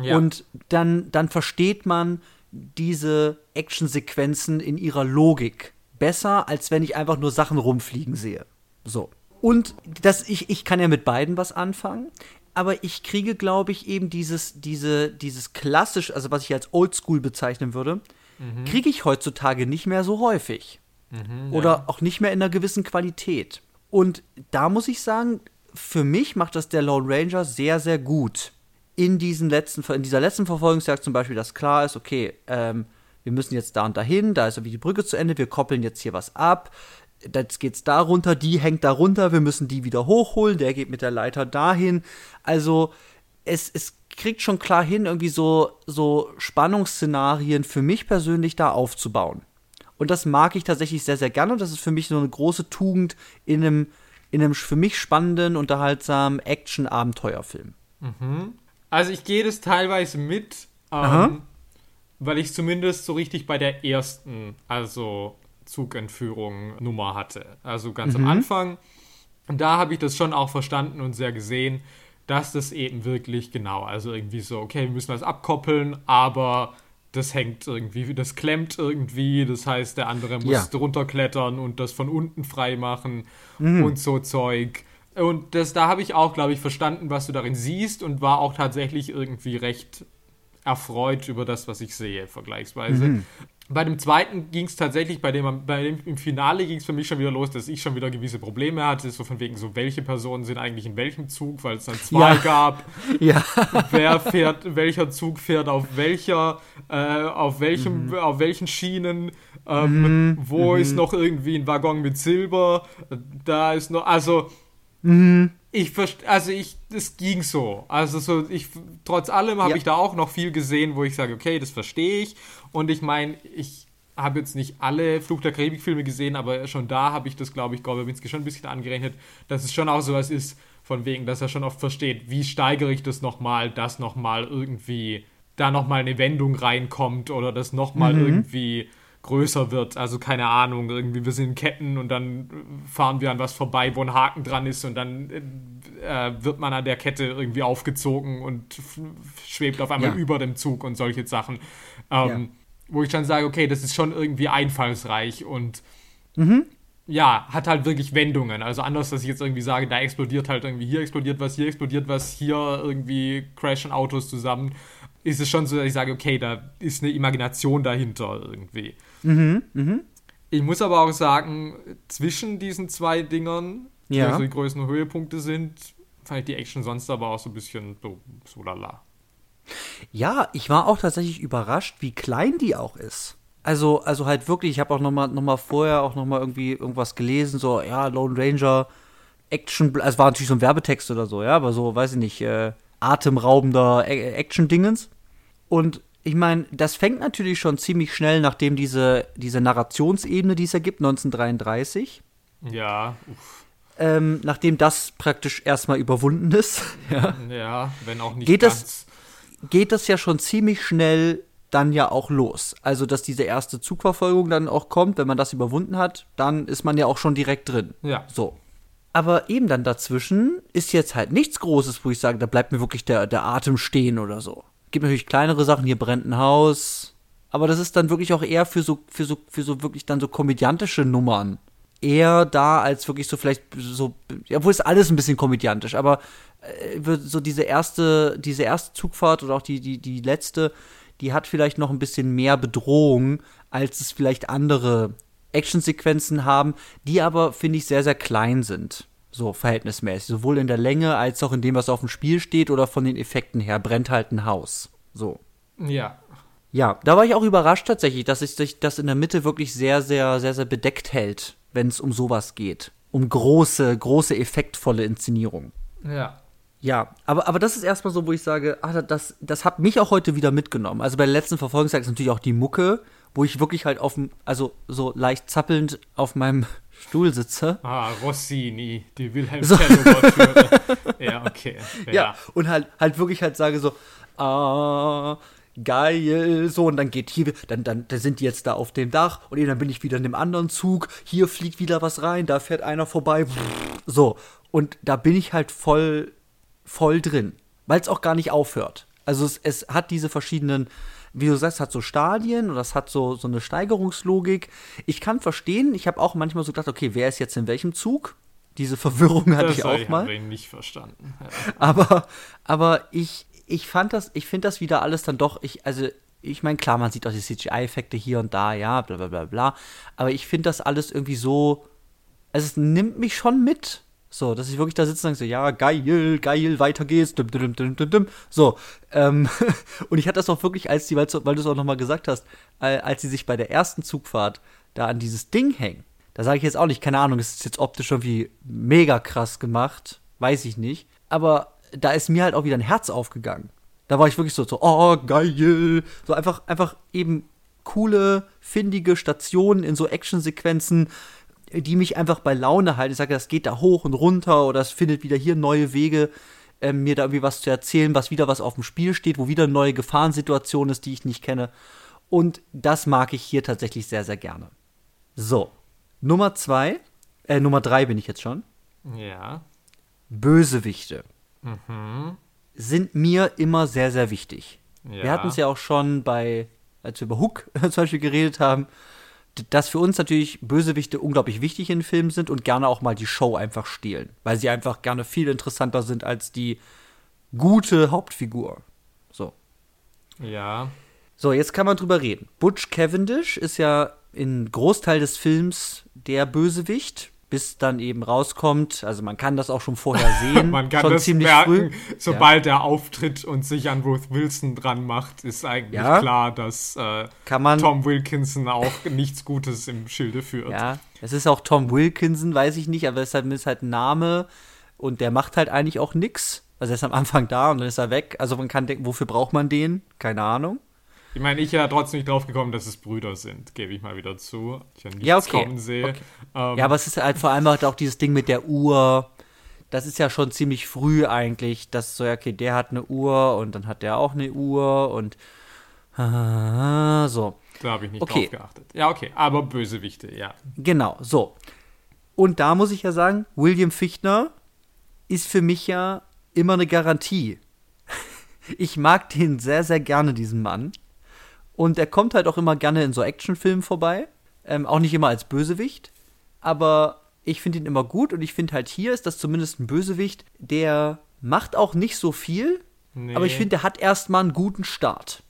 Ja. Und dann, dann versteht man diese Actionsequenzen in ihrer Logik besser, als wenn ich einfach nur Sachen rumfliegen sehe. So. Und das, ich, ich kann ja mit beiden was anfangen, aber ich kriege, glaube ich, eben dieses, diese, dieses klassisch, also was ich als Oldschool bezeichnen würde, mhm. kriege ich heutzutage nicht mehr so häufig. Mhm, Oder ja. auch nicht mehr in einer gewissen Qualität. Und da muss ich sagen, für mich macht das der Lone Ranger sehr, sehr gut. In, diesen letzten, in dieser letzten Verfolgungsjagd zum Beispiel, dass klar ist, okay, ähm, wir müssen jetzt da und dahin, da ist irgendwie die Brücke zu Ende, wir koppeln jetzt hier was ab jetzt geht's da runter, die hängt da runter, wir müssen die wieder hochholen, der geht mit der Leiter dahin. Also es, es kriegt schon klar hin, irgendwie so, so Spannungsszenarien für mich persönlich da aufzubauen. Und das mag ich tatsächlich sehr, sehr gerne. Und das ist für mich so eine große Tugend in einem, in einem für mich spannenden, unterhaltsamen Action-Abenteuerfilm. Mhm. Also ich gehe das teilweise mit, ähm, weil ich zumindest so richtig bei der ersten, also Zugentführung Nummer hatte. Also ganz mhm. am Anfang. Und da habe ich das schon auch verstanden und sehr gesehen, dass das eben wirklich genau, also irgendwie so, okay, wir müssen das abkoppeln, aber das hängt irgendwie, das klemmt irgendwie, das heißt, der andere muss ja. drunter klettern und das von unten frei machen mhm. und so Zeug. Und das, da habe ich auch, glaube ich, verstanden, was du darin siehst und war auch tatsächlich irgendwie recht erfreut über das, was ich sehe, vergleichsweise. Mhm. Bei dem zweiten ging es tatsächlich, bei dem, bei dem im Finale ging es für mich schon wieder los, dass ich schon wieder gewisse Probleme hatte, so von wegen so, welche Personen sind eigentlich in welchem Zug, weil es dann zwei ja. gab. Ja. Wer fährt, welcher Zug fährt auf welcher, äh, auf welchem, mhm. auf welchen Schienen, ähm, mhm. wo mhm. ist noch irgendwie ein Waggon mit Silber, da ist noch, also mhm. ich also ich, es ging so. Also so, ich, trotz allem habe ja. ich da auch noch viel gesehen, wo ich sage, okay, das verstehe ich und ich meine, ich habe jetzt nicht alle Fluch der Karibik-Filme gesehen, aber schon da habe ich das, glaube ich, Gorbowinski schon ein bisschen angerechnet, dass es schon auch sowas ist, von wegen, dass er schon oft versteht, wie steigere ich das nochmal, dass nochmal irgendwie da nochmal eine Wendung reinkommt oder das nochmal mhm. irgendwie größer wird. Also keine Ahnung, irgendwie wir sind in Ketten und dann fahren wir an was vorbei, wo ein Haken dran ist und dann äh, wird man an der Kette irgendwie aufgezogen und schwebt auf einmal ja. über dem Zug und solche Sachen. Ähm, ja wo ich dann sage, okay, das ist schon irgendwie einfallsreich und mhm. ja, hat halt wirklich Wendungen. Also anders, dass ich jetzt irgendwie sage, da explodiert halt irgendwie, hier explodiert was, hier explodiert was, hier irgendwie crashen Autos zusammen. Ist es schon so, dass ich sage, okay, da ist eine Imagination dahinter irgendwie. Mhm. Mhm. Ich muss aber auch sagen, zwischen diesen zwei Dingern, die ja. also die größten Höhepunkte sind, fand ich die Action sonst aber auch so ein bisschen so, so lala. Ja, ich war auch tatsächlich überrascht, wie klein die auch ist. Also, also halt wirklich, ich habe auch noch mal, noch mal vorher auch noch mal irgendwie irgendwas gelesen, so, ja, Lone Ranger, Action, also war natürlich so ein Werbetext oder so, ja, aber so, weiß ich nicht, äh, atemraubender Action-Dingens. Und ich meine, das fängt natürlich schon ziemlich schnell, nachdem diese, diese Narrationsebene, die es ergibt, 1933. Ja, uff. Ähm, nachdem das praktisch erstmal überwunden ist, ja, Ja, wenn auch nicht Geht das- ganz. geht das ja schon ziemlich schnell dann ja auch los. Also, dass diese erste Zugverfolgung dann auch kommt, wenn man das überwunden hat, dann ist man ja auch schon direkt drin. Ja. So. Aber eben dann dazwischen ist jetzt halt nichts Großes, wo ich sage, da bleibt mir wirklich der, der Atem stehen oder so. Gibt natürlich kleinere Sachen, hier brennt ein Haus. Aber das ist dann wirklich auch eher für so, für so, für so wirklich dann so komödiantische Nummern. Eher da als wirklich so vielleicht so, ja, obwohl ist alles ein bisschen komödiantisch, aber äh, so diese erste, diese erste Zugfahrt oder auch die, die, die letzte, die hat vielleicht noch ein bisschen mehr Bedrohung, als es vielleicht andere Actionsequenzen haben, die aber, finde ich, sehr, sehr klein sind. So verhältnismäßig. Sowohl in der Länge als auch in dem, was auf dem Spiel steht oder von den Effekten her. Brennt halt ein Haus. So. Ja. Ja, da war ich auch überrascht tatsächlich, dass sich das in der Mitte wirklich sehr, sehr, sehr, sehr bedeckt hält, wenn es um sowas geht. Um große, große, effektvolle Inszenierung. Ja. Ja, aber, aber das ist erstmal so, wo ich sage, ah, das, das hat mich auch heute wieder mitgenommen. Also bei der letzten Verfolgungsjagd ist natürlich auch die Mucke, wo ich wirklich halt auf dem, also so leicht zappelnd auf meinem Stuhl sitze. Ah, Rossini, die Wilhelm So. Ja, okay. Ja. Ja. und halt, halt wirklich halt sage so, ah, geil, so, und dann geht hier, dann, dann, dann sind die jetzt da auf dem Dach und eben dann bin ich wieder in dem anderen Zug, hier fliegt wieder was rein, da fährt einer vorbei, so. Und da bin ich halt voll, voll drin, weil es auch gar nicht aufhört. Also es, es hat diese verschiedenen, wie du sagst, hat so Stadien oder es hat so, so eine Steigerungslogik. Ich kann verstehen, ich habe auch manchmal so gedacht, okay, wer ist jetzt in welchem Zug? Diese Verwirrung hatte Das ich auch ich mal. ich nicht verstanden. Ja. Aber, aber ich, ich fand das, ich finde das wieder alles dann doch, ich, also, ich meine, klar, man sieht auch die CGI-Effekte hier und da, ja, bla bla bla bla. Aber ich finde das alles irgendwie so, also es nimmt mich schon mit. So, dass ich wirklich da sitze und sage so, ja, geil, geil, weiter geht's, dum, dum, dum, dum, dum. So, ähm, und ich hatte das auch wirklich, als die, weil du es auch nochmal gesagt hast, äh, als sie sich bei der ersten Zugfahrt da an dieses Ding hängen, da sage ich jetzt auch nicht, keine Ahnung, es ist jetzt optisch irgendwie mega krass gemacht, weiß ich nicht, aber da ist mir halt auch wieder ein Herz aufgegangen. Da war ich wirklich so, so oh, geil, so einfach, einfach eben coole, findige Stationen in so Actionsequenzen, die mich einfach bei Laune halten. Ich sage, das geht da hoch und runter oder es findet wieder hier neue Wege, ähm, mir da irgendwie was zu erzählen, was wieder was auf dem Spiel steht, wo wieder eine neue Gefahrensituation ist, die ich nicht kenne. Und das mag ich hier tatsächlich sehr, sehr gerne. So, Nummer zwei, äh, Nummer drei bin ich jetzt schon. ja. Bösewichte Mhm. sind mir immer sehr, sehr wichtig. Ja. Wir hatten es ja auch schon bei, als wir über Hook zum Beispiel geredet haben, dass für uns natürlich Bösewichte unglaublich wichtig in Filmen sind und gerne auch mal die Show einfach stehlen, weil sie einfach gerne viel interessanter sind als die gute Hauptfigur. So. Ja. So, jetzt kann man drüber reden. Butch Cavendish ist ja in Großteil des Films der Bösewicht, bis dann eben rauskommt. Also man kann das auch schon vorher sehen. Man kann schon das ziemlich merken, früh. sobald er auftritt und sich an Ruth Wilson dran macht, ist eigentlich Ja. klar, dass äh, Kann man Tom Wilkinson auch nichts Gutes im Schilde führt. Ja, es ist auch Tom Wilkinson, weiß ich nicht, aber es ist halt, ist halt ein Name und der macht halt eigentlich auch nix. Also er ist am Anfang da und dann ist er weg. Also man kann denken, wofür braucht man den? Keine Ahnung. Ich meine, ich ja trotzdem nicht drauf gekommen, dass es Brüder sind, gebe ich mal wieder zu. Ich ja nichts Ja, okay. kommen sehe. Okay. Ähm, Ja, aber es ist halt vor allem halt auch dieses Ding mit der Uhr. Das ist ja schon ziemlich früh eigentlich, dass so, ja, okay, der hat eine Uhr und dann hat der auch eine Uhr und ah, so. da habe ich nicht Okay. drauf geachtet. Ja, okay, aber Bösewichte, ja. Genau, so. Und da muss ich ja sagen, William Fichtner ist für mich ja immer eine Garantie. Ich mag den sehr, sehr gerne, diesen Mann. Und er kommt halt auch immer gerne in so Actionfilmen vorbei. Ähm, auch nicht immer als Bösewicht. Aber ich finde ihn immer gut und ich finde halt hier ist das zumindest ein Bösewicht, der macht auch nicht so viel. Nee. Aber ich finde, der hat erstmal einen guten Start.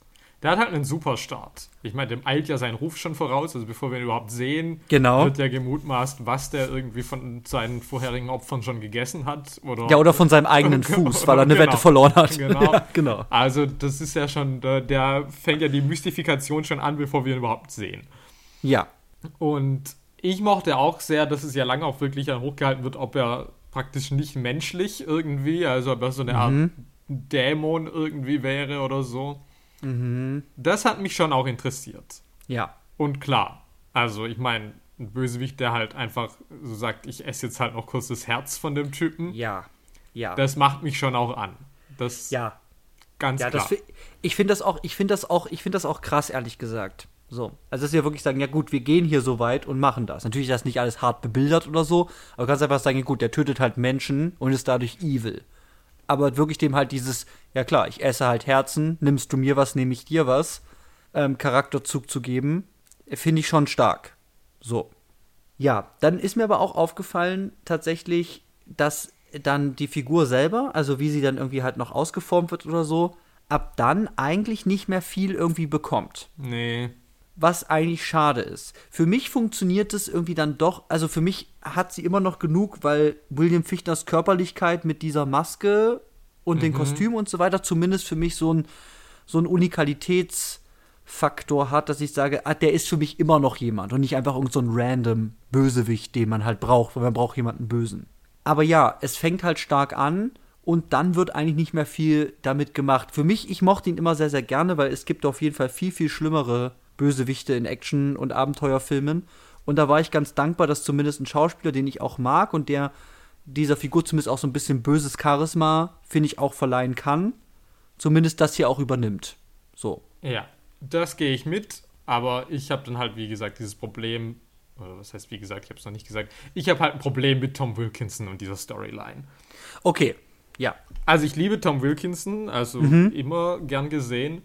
Der hat halt einen super Start. Ich meine, dem eilt ja sein Ruf schon voraus, also bevor wir ihn überhaupt sehen, Genau. wird ja gemutmaßt, was der irgendwie von seinen vorherigen Opfern schon gegessen hat. Oder Ja, oder von seinem eigenen Fuß, weil er eine Genau. Wette verloren hat. Genau. Ja, genau. Also, das ist ja schon, der, der fängt ja die Mystifikation schon an, bevor wir ihn überhaupt sehen. Ja. Und ich mochte auch sehr, dass es ja lange auch wirklich hochgehalten wird, ob er praktisch nicht menschlich irgendwie, also ob er so eine Art Dämon irgendwie wäre oder so. Das hat mich schon auch interessiert. Ja. Und klar, also ich meine, ein Bösewicht, der halt einfach so sagt, ich esse jetzt halt noch kurz das Herz von dem Typen, Ja. Ja. das macht mich schon auch an. Das ja. ganz Ja, klar. das, ich finde das auch, ich finde das auch, ich finde das auch krass, ehrlich gesagt. So. Also, dass wir wirklich sagen, ja gut, wir gehen hier so weit und machen das. Natürlich ist das nicht alles hart bebildert oder so, aber du kannst einfach sagen, ja gut, der tötet halt Menschen und ist dadurch evil. Aber wirklich dem halt dieses, ja klar, ich esse halt Herzen, nimmst du mir was, nehme ich dir was, ähm, Charakterzug zu geben, finde ich schon stark. So. Ja, dann ist mir aber auch aufgefallen, tatsächlich, dass dann die Figur selber, also wie sie dann irgendwie halt noch ausgeformt wird oder so, ab dann eigentlich nicht mehr viel irgendwie bekommt. nee. Was eigentlich schade ist. Für mich funktioniert es irgendwie dann doch, also für mich hat sie immer noch genug, weil William Fichtners Körperlichkeit mit dieser Maske und den Kostümen und so weiter zumindest für mich so ein, so ein Unikalitätsfaktor hat, dass ich sage, ah, der ist für mich immer noch jemand und nicht einfach irgend so ein random Bösewicht, den man halt braucht, weil man braucht jemanden Bösen. Aber ja, es fängt halt stark an und dann wird eigentlich nicht mehr viel damit gemacht. Für mich, ich mochte ihn immer sehr, sehr gerne, weil es gibt auf jeden Fall viel, viel schlimmere Bösewichte in Action- und Abenteuerfilmen. Und da war ich ganz dankbar, dass zumindest ein Schauspieler, den ich auch mag und der dieser Figur zumindest auch so ein bisschen böses Charisma, finde ich, auch verleihen kann, zumindest das hier auch übernimmt. So. Ja, das gehe ich mit, aber ich habe dann halt, wie gesagt, dieses Problem, oder was heißt, wie gesagt, ich habe es noch nicht gesagt, ich habe halt ein Problem mit Tom Wilkinson und dieser Storyline. Okay, ja. Also ich liebe Tom Wilkinson, also Mhm. immer gern gesehen,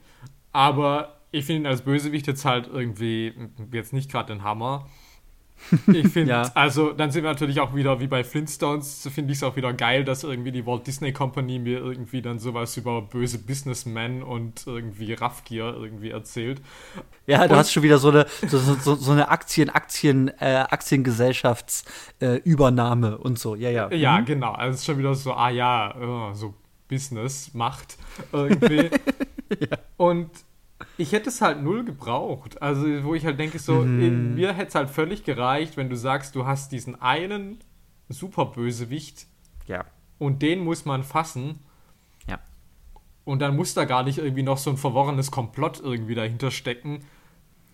aber ich finde ihn als Bösewicht jetzt halt irgendwie jetzt nicht gerade den Hammer. Ich finde, Ja. also dann sind wir natürlich auch wieder wie bei Flintstones, finde ich es auch wieder geil, dass irgendwie die Walt Disney Company mir irgendwie dann sowas über böse Businessmen und irgendwie Raffgier irgendwie erzählt. Ja, du Und- hast schon wieder so eine, so, so, so, eine Aktien, Aktien, äh, Aktiengesellschaftsübernahme äh, und so. Ja, ja. Ja, genau. Also es ist schon wieder so, ah ja, äh, so Business, Macht irgendwie. Und ich hätte es halt null gebraucht. Also, wo ich halt denke, so, in mir hätte es halt völlig gereicht, wenn du sagst, du hast diesen einen Superbösewicht Ja. und den muss man fassen. Ja. Und dann muss da gar nicht irgendwie noch so ein verworrenes Komplott irgendwie dahinter stecken.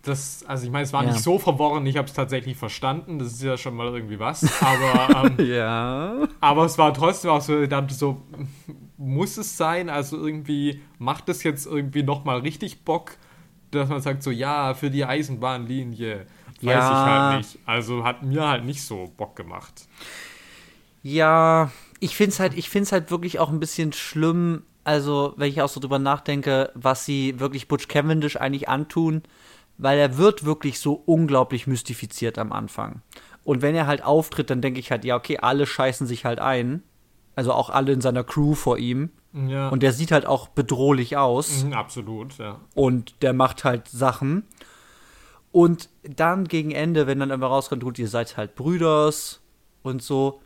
Das, also ich meine, es war Ja. nicht so verworren, ich habe es tatsächlich verstanden, das ist ja schon mal irgendwie was, aber ähm, Ja. aber es war trotzdem auch so, ich dachte so, muss es sein? Also irgendwie macht es jetzt irgendwie nochmal richtig Bock, dass man sagt so, ja, für die Eisenbahnlinie. Weiß Ja. ich halt nicht. Also hat mir halt nicht so Bock gemacht. Ja, ich finde es halt, ich find's halt wirklich auch ein bisschen schlimm, also wenn ich auch so drüber nachdenke, was sie wirklich Butch Cavendish eigentlich antun, weil er wird wirklich so unglaublich mystifiziert am Anfang. Und wenn er halt auftritt, dann denke ich halt, ja, okay, alle scheißen sich halt ein. Also auch alle in seiner Crew vor ihm. Ja. Und der sieht halt auch bedrohlich aus. Mhm, absolut, ja. und der macht halt Sachen. Und dann gegen Ende, wenn dann immer rauskommt, gut, ihr seid halt Brüders und so,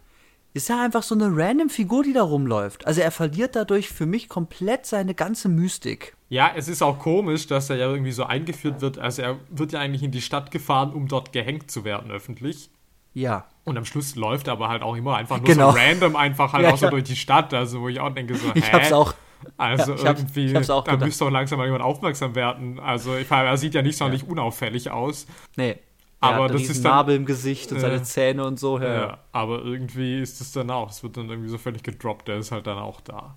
ist er einfach so eine random Figur, die da rumläuft. Also er verliert dadurch für mich komplett seine ganze Mystik. Ja, es ist auch komisch, dass er ja irgendwie so eingeführt wird. Also er wird ja eigentlich in die Stadt gefahren, um dort gehängt zu werden öffentlich. Ja. Und am Schluss läuft er aber halt auch immer einfach nur Genau. so random einfach halt Ja, auch so ja. durch die Stadt. Also wo ich auch denke so, hä? Ich hab's auch. Also Ja, ich hab's- irgendwie, ich hab's auch da müsste doch langsam mal jemand aufmerksam werden. Also ich meine, er sieht ja nicht sonderlich unauffällig aus. Nee. Aber er das ist dann- Narbe im Gesicht und Äh, seine Zähne und so. Ja, Ja. ja. aber irgendwie ist es dann auch, es wird dann irgendwie so völlig gedroppt, der ist halt dann auch da.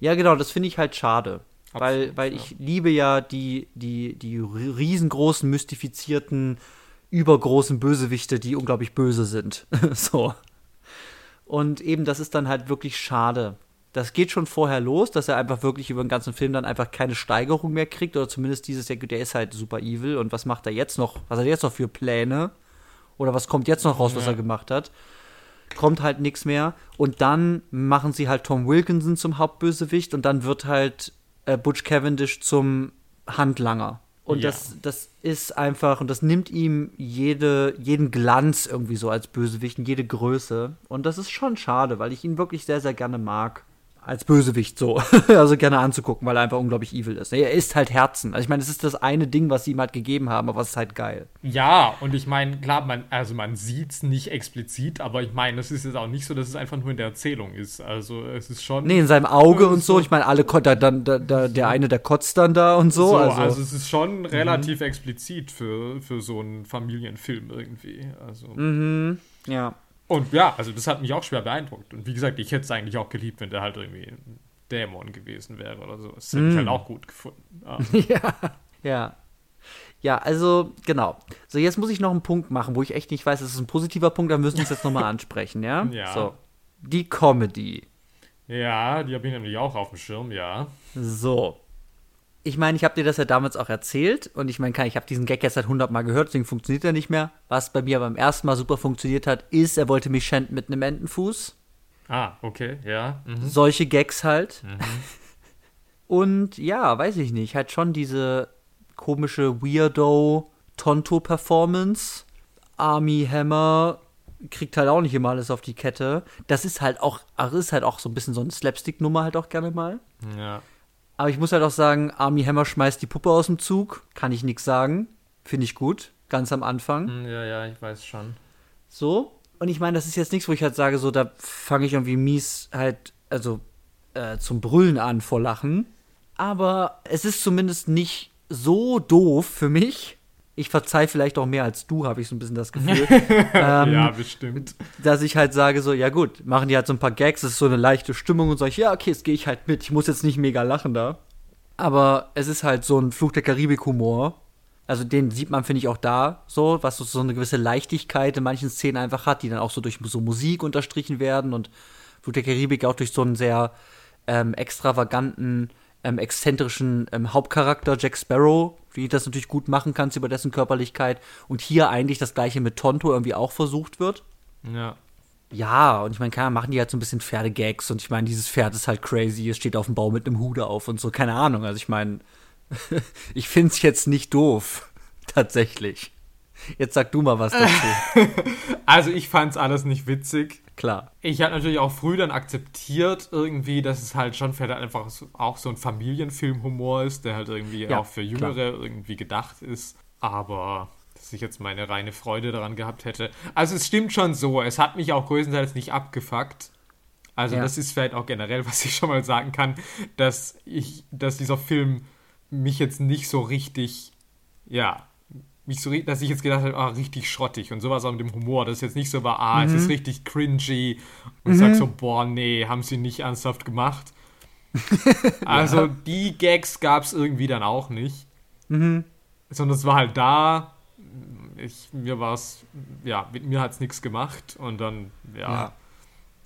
ja genau, das finde ich halt schade. weil Absolut, weil ja. ich liebe ja die, die, die riesengroßen, mystifizierten, übergroßen Bösewichte, die unglaublich böse sind. so. Und eben, das ist dann halt wirklich schade. Das geht schon vorher los, dass er einfach wirklich über den ganzen Film dann einfach keine Steigerung mehr kriegt. Oder zumindest dieses, der ist halt super evil. Und was macht er jetzt noch? Was hat er jetzt noch für Pläne? Oder was kommt jetzt noch raus, was er gemacht hat? Kommt halt nichts mehr. Und dann machen sie halt Tom Wilkinson zum Hauptbösewicht. Und dann wird halt äh, Butch Cavendish zum Handlanger. Und Ja. das, das ist einfach, und das nimmt ihm jede, jeden Glanz irgendwie so als Bösewicht jede Größe. Und das ist schon schade, weil ich ihn wirklich sehr, sehr gerne mag. Als Bösewicht so. also gerne anzugucken, weil er einfach unglaublich evil ist. Er ist halt Herzen. Also ich meine, es ist das eine Ding, was sie ihm halt gegeben haben, aber es ist halt geil. Ja, und ich meine, klar, man, also man sieht es nicht explizit, aber ich meine, es ist jetzt auch nicht so, dass es einfach nur in der Erzählung ist. Also es ist schon. Nee, in seinem Auge und so. So. Ich meine, alle, da, dann, da, da, der eine, der kotzt dann da und so. so, also, also, es ist schon relativ explizit für, für so einen Familienfilm irgendwie. Also. ja. Und ja, also das hat mich auch schwer beeindruckt. Und wie gesagt, ich hätte es eigentlich auch geliebt, wenn der halt irgendwie ein Dämon gewesen wäre oder so. Das hätte ich halt auch gut gefunden. Ah. ja. Ja. Ja, also, genau. So, jetzt muss ich noch einen Punkt machen, wo ich echt nicht weiß, es ist ein positiver Punkt, da müssen wir es jetzt nochmal ansprechen, ja? Ja. So. Die Comedy. Ja, die habe ich nämlich auch auf dem Schirm, ja. So. Ich meine, ich habe dir das ja damals auch erzählt und ich meine, ich habe diesen Gag jetzt 100 Mal gehört, deswegen funktioniert er nicht mehr. Was bei mir beim ersten Mal super funktioniert hat, ist, er wollte mich schänden mit einem Entenfuß. Ah, okay, ja. Mhm. Solche Gags halt. Und ja, weiß ich nicht, halt schon diese komische Weirdo Tonto-Performance. Army Hammer kriegt halt auch nicht immer alles auf die Kette. Das ist halt auch, ist halt auch so ein bisschen so eine Slapstick-Nummer halt auch gerne mal. Ja. Aber ich muss halt auch sagen, Army Hammer schmeißt die Puppe aus dem Zug. Kann ich nichts sagen. Finde ich gut. Ganz am Anfang. Hm, Ja, ja, ich weiß schon. So. Und ich meine, das ist jetzt nichts, wo ich halt sage, so, da fange ich irgendwie mies halt, also äh, zum Brüllen an vor Lachen. Aber es ist zumindest nicht so doof für mich. Ich verzeih vielleicht auch mehr als du, habe ich so ein bisschen das Gefühl. ähm, ja, bestimmt. dass ich halt sage, so, ja gut, machen die halt so ein paar Gags, es ist so eine leichte Stimmung und sage ich, ja, okay, jetzt gehe ich halt mit. Ich muss jetzt nicht mega lachen da. Aber es ist halt so ein Fluch der Karibik-Humor. Also den sieht man, finde ich, auch da so, was so, so eine gewisse Leichtigkeit in manchen Szenen einfach hat, die dann auch so durch so Musik unterstrichen werden und Fluch der Karibik auch durch so einen sehr ähm, extravaganten, ähm, exzentrischen ähm, Hauptcharakter Jack Sparrow, wie das natürlich gut machen kannst über dessen Körperlichkeit. Und hier eigentlich das gleiche mit Tonto irgendwie auch versucht wird. Ja. Ja, und ich meine, klar, machen die halt so ein bisschen Pferdegags und ich meine, dieses Pferd ist halt crazy, es steht auf dem Baum mit einem Hude auf und so, keine Ahnung. Also ich meine, ich find's jetzt nicht doof, tatsächlich. Jetzt sag du mal was dazu. Also ich fand's alles nicht witzig. Klar. Ich habe natürlich auch früh dann akzeptiert irgendwie, dass es halt schon vielleicht einfach so, auch so ein Familienfilmhumor ist, der halt irgendwie Ja, auch für Jüngere irgendwie gedacht ist. Aber dass ich jetzt meine reine Freude daran gehabt hätte. Also es stimmt schon so, es hat mich auch größtenteils nicht abgefuckt. Also Ja. das ist vielleicht auch generell, was ich schon mal sagen kann, dass ich, dass dieser Film mich jetzt nicht so richtig, ja, mich so, dass ich jetzt gedacht habe, ah, richtig schrottig und sowas auch mit dem Humor, dass es jetzt nicht so war, ah, es ist richtig cringy und ich sag so, boah, nee, haben sie nicht ernsthaft gemacht. Also die Gags gab es irgendwie dann auch nicht. Sondern es war halt da. Ich, mir war es, ja, mit mir hat es nichts gemacht und dann, ja.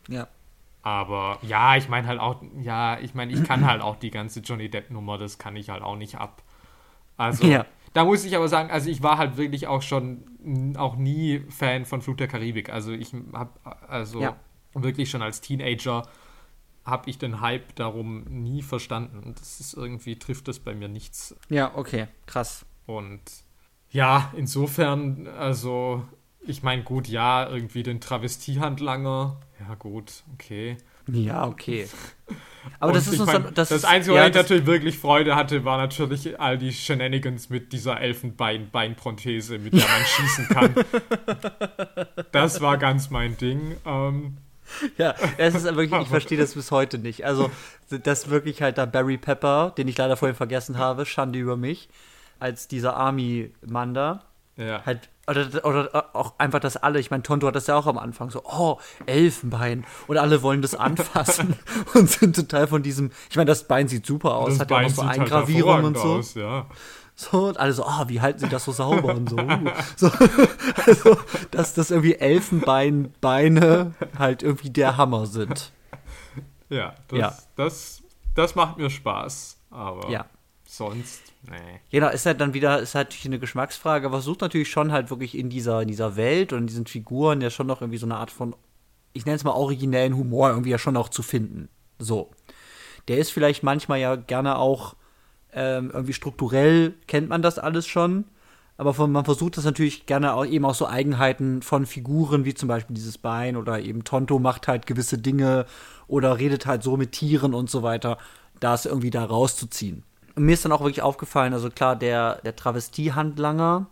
Ja. Aber ja, ich meine halt auch, ja, ich meine, ich kann halt auch die ganze Johnny Depp-Nummer, das kann ich halt auch nicht ab. Also, Ja. Da muss ich aber sagen, also ich war halt wirklich auch schon auch nie Fan von Flug der Karibik. Also ich habe, also Ja. wirklich schon als Teenager habe ich den Hype darum nie verstanden. Das ist irgendwie, trifft das bei mir nichts. Ja, okay, krass. Und ja, insofern, also, ich meine, gut, ja, irgendwie den Travestiehandlanger, ja, gut, okay. Ja, okay. Aber das ist uns mein, dann, das, das, Einzige, ja, wo ich natürlich wirklich Freude hatte, war natürlich all die Shenanigans mit dieser Elfenbein-Beinprothese, mit der man schießen kann. Das war ganz mein Ding. Ähm, Ja, es ist wirklich, ich verstehe das bis heute nicht. Also, das wirklich halt da Barry Pepper, den ich leider vorhin vergessen habe, Schande über mich, als dieser Army-Mann da, ja. halt, oder, oder auch einfach das alle, ich meine, Tonto hat das ja auch am Anfang so, oh, Elfenbein, und alle wollen das anfassen und sind total von diesem, ich meine, das Bein sieht super aus, das hat ja auch Bein so sieht halt Eingravierungen und so. Aus, ja. So, und alle so, ah, wie halten sie das so sauber und so. Uh. so also, dass das irgendwie Elfenbeinbeine halt irgendwie der Hammer sind. Ja, das, Ja. Das, das macht mir Spaß. Aber Ja. Sonst, nee. Genau, ist halt dann wieder, ist halt natürlich eine Geschmacksfrage, aber versucht natürlich schon halt wirklich in dieser, in dieser Welt und in diesen Figuren ja schon noch irgendwie so eine Art von, ich nenne es mal originellen Humor irgendwie ja schon auch zu finden. So. Der ist vielleicht manchmal ja gerne auch Ähm, irgendwie strukturell kennt man das alles schon. Aber von, man versucht das natürlich gerne auch eben auch so Eigenheiten von Figuren, wie zum Beispiel dieses Bein oder eben Tonto macht halt gewisse Dinge oder redet halt so mit Tieren und so weiter, das irgendwie da rauszuziehen. Mir ist dann auch wirklich aufgefallen, also klar, der, der Travestiehandlanger,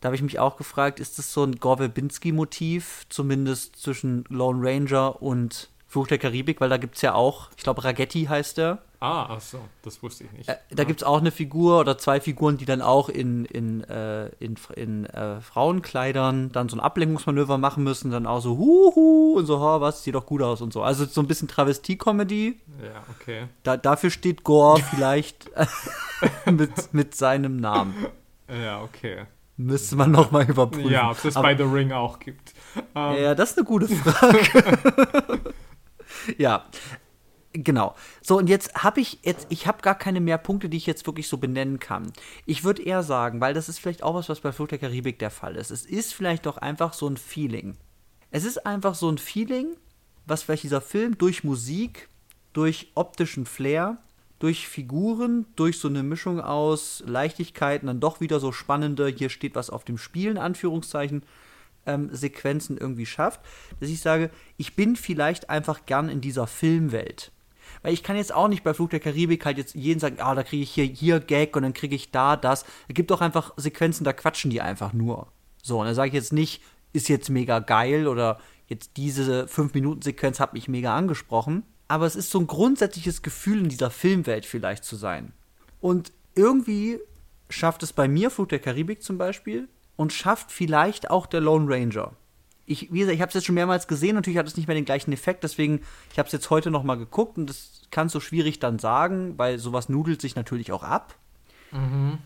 da habe ich mich auch gefragt, ist das so ein Gorwelbinski-Motiv, zumindest zwischen Lone Ranger und Fluch der Karibik, weil da gibt es ja auch, ich glaube, Ragetti heißt der. Ah, ach so, das wusste ich nicht. Äh, da ja. gibt es auch eine Figur oder zwei Figuren, die dann auch in, in, äh, in, in äh, Frauenkleidern dann so ein Ablenkungsmanöver machen müssen, dann auch so Huhu und so, oh, was, sieht doch gut aus und so. Also so ein bisschen Travestie-Comedy. Ja, okay. Da, dafür steht Gore vielleicht mit, mit seinem Namen. Ja, okay. Müsste man noch mal überprüfen. Ja, ob es bei The Ring auch gibt. Um, ja, das ist eine gute Frage. ja, genau. So, und jetzt habe ich jetzt, ich habe gar keine mehr Punkte, die ich jetzt wirklich so benennen kann. Ich würde eher sagen, weil das ist vielleicht auch was, was bei Flucht der Karibik der Fall ist. Es ist vielleicht doch einfach so ein Feeling. Es ist einfach so ein Feeling, was vielleicht dieser Film durch Musik, durch optischen Flair, durch Figuren, durch so eine Mischung aus Leichtigkeiten, dann doch wieder so spannende, hier steht was auf dem Spiel, in Anführungszeichen, ähm, Sequenzen irgendwie schafft, dass ich sage, ich bin vielleicht einfach gern in dieser Filmwelt. Weil ich kann jetzt auch nicht bei Flug der Karibik halt jetzt jeden sagen, ah, da kriege ich hier, hier Gag und dann kriege ich da das. Es gibt auch einfach Sequenzen, da quatschen die einfach nur. So, und dann sage ich jetzt nicht, ist jetzt mega geil oder jetzt diese 5-Minuten-Sequenz hat mich mega angesprochen. Aber es ist so ein grundsätzliches Gefühl in dieser Filmwelt vielleicht zu sein. Und irgendwie schafft es bei mir, Flug der Karibik zum Beispiel, und schafft vielleicht auch der Lone Ranger. Ich, wie gesagt, ich habe es jetzt schon mehrmals gesehen, natürlich hat es nicht mehr den gleichen Effekt, deswegen, ich habe es jetzt heute noch mal geguckt und das kannst du schwierig dann sagen, weil sowas nudelt sich natürlich auch ab. Mhm.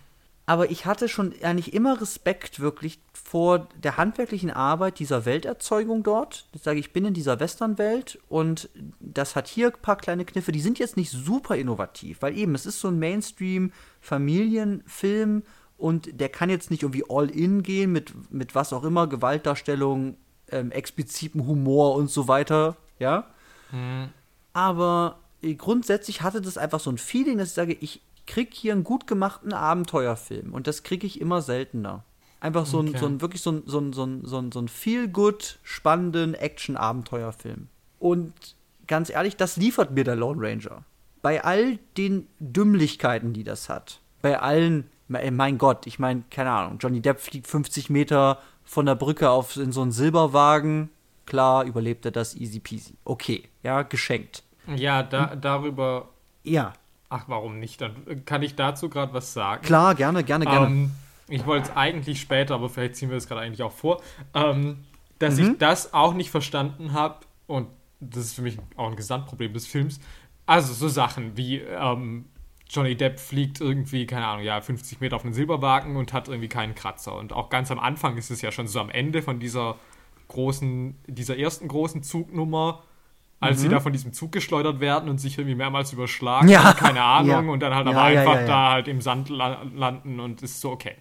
Aber ich hatte schon eigentlich immer Respekt wirklich vor der handwerklichen Arbeit dieser Welterzeugung dort. Ich sage, ich bin in dieser Westernwelt und das hat hier ein paar kleine Kniffe, die sind jetzt nicht super innovativ, weil eben, es ist so ein Mainstream-Familienfilm und der kann jetzt nicht irgendwie all in gehen mit, mit was auch immer, Gewaltdarstellung, ähm, explizitem Humor und so weiter, ja. Mhm. Aber äh, grundsätzlich hatte das einfach so ein Feeling, dass ich sage, ich krieg hier einen gut gemachten Abenteuerfilm und das kriege ich immer seltener. Einfach so ein, okay. so ein wirklich so ein, so ein, so ein, so ein, so ein feel-good, spannenden Action-Abenteuerfilm. Und ganz ehrlich, das liefert mir der Lone Ranger. Bei all den Dümmlichkeiten, die das hat, bei allen mein Gott, ich meine, keine Ahnung, Johnny Depp fliegt 50 Meter von der Brücke auf in so einen Silberwagen. Klar, überlebt er das easy peasy. Okay, ja, geschenkt. Ja, da, darüber. Ja. Ach, warum nicht? Dann kann ich dazu gerade was sagen. Klar, gerne, gerne, gerne. Ähm, ich wollte es eigentlich später, aber vielleicht ziehen wir es gerade eigentlich auch vor, ähm, dass mhm. ich das auch nicht verstanden habe und das ist für mich auch ein Gesamtproblem des Films. Also so Sachen wie ähm, Johnny Depp fliegt irgendwie, keine Ahnung, ja, 50 Meter auf einen Silberwagen und hat irgendwie keinen Kratzer. Und auch ganz am Anfang ist es ja schon so am Ende von dieser großen, dieser ersten großen Zugnummer, als mhm. sie da von diesem Zug geschleudert werden und sich irgendwie mehrmals überschlagen, ja. keine Ahnung, ja. und dann halt ja, aber einfach da halt im Sand landen und ist so, okay.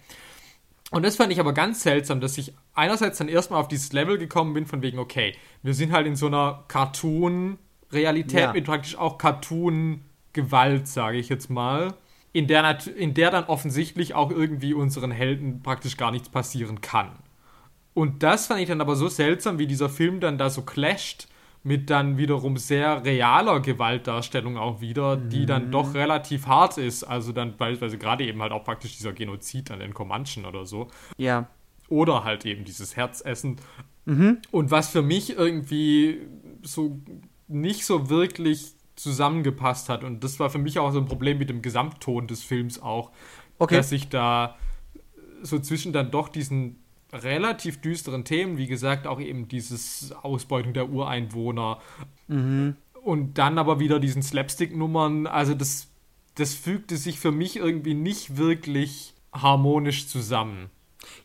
Und das fand ich aber ganz seltsam, dass ich einerseits dann erstmal auf dieses Level gekommen bin, von wegen, okay, wir sind halt in so einer Cartoon-Realität mit praktisch auch Cartoon- Gewalt, sage ich jetzt mal, in der, in der dann offensichtlich auch irgendwie unseren Helden praktisch gar nichts passieren kann. Und das fand ich dann aber so seltsam, wie dieser Film dann da so clasht mit dann wiederum sehr realer Gewaltdarstellung auch wieder, mhm. die dann mhm. doch relativ hart ist. Also dann beispielsweise gerade eben halt auch praktisch dieser Genozid an den Comanchen oder so. Ja. Oder halt eben dieses Herzessen. Mhm. Und was für mich irgendwie so nicht so wirklich zusammengepasst hat. Und das war für mich auch so ein Problem mit dem Gesamtton des Films auch. Okay. Dass ich da so zwischen dann doch diesen relativ düsteren Themen, wie gesagt, auch eben dieses Ausbeutung der Ureinwohner mhm. und dann aber wieder diesen Slapstick-Nummern, also das, das fügte sich für mich irgendwie nicht wirklich harmonisch zusammen.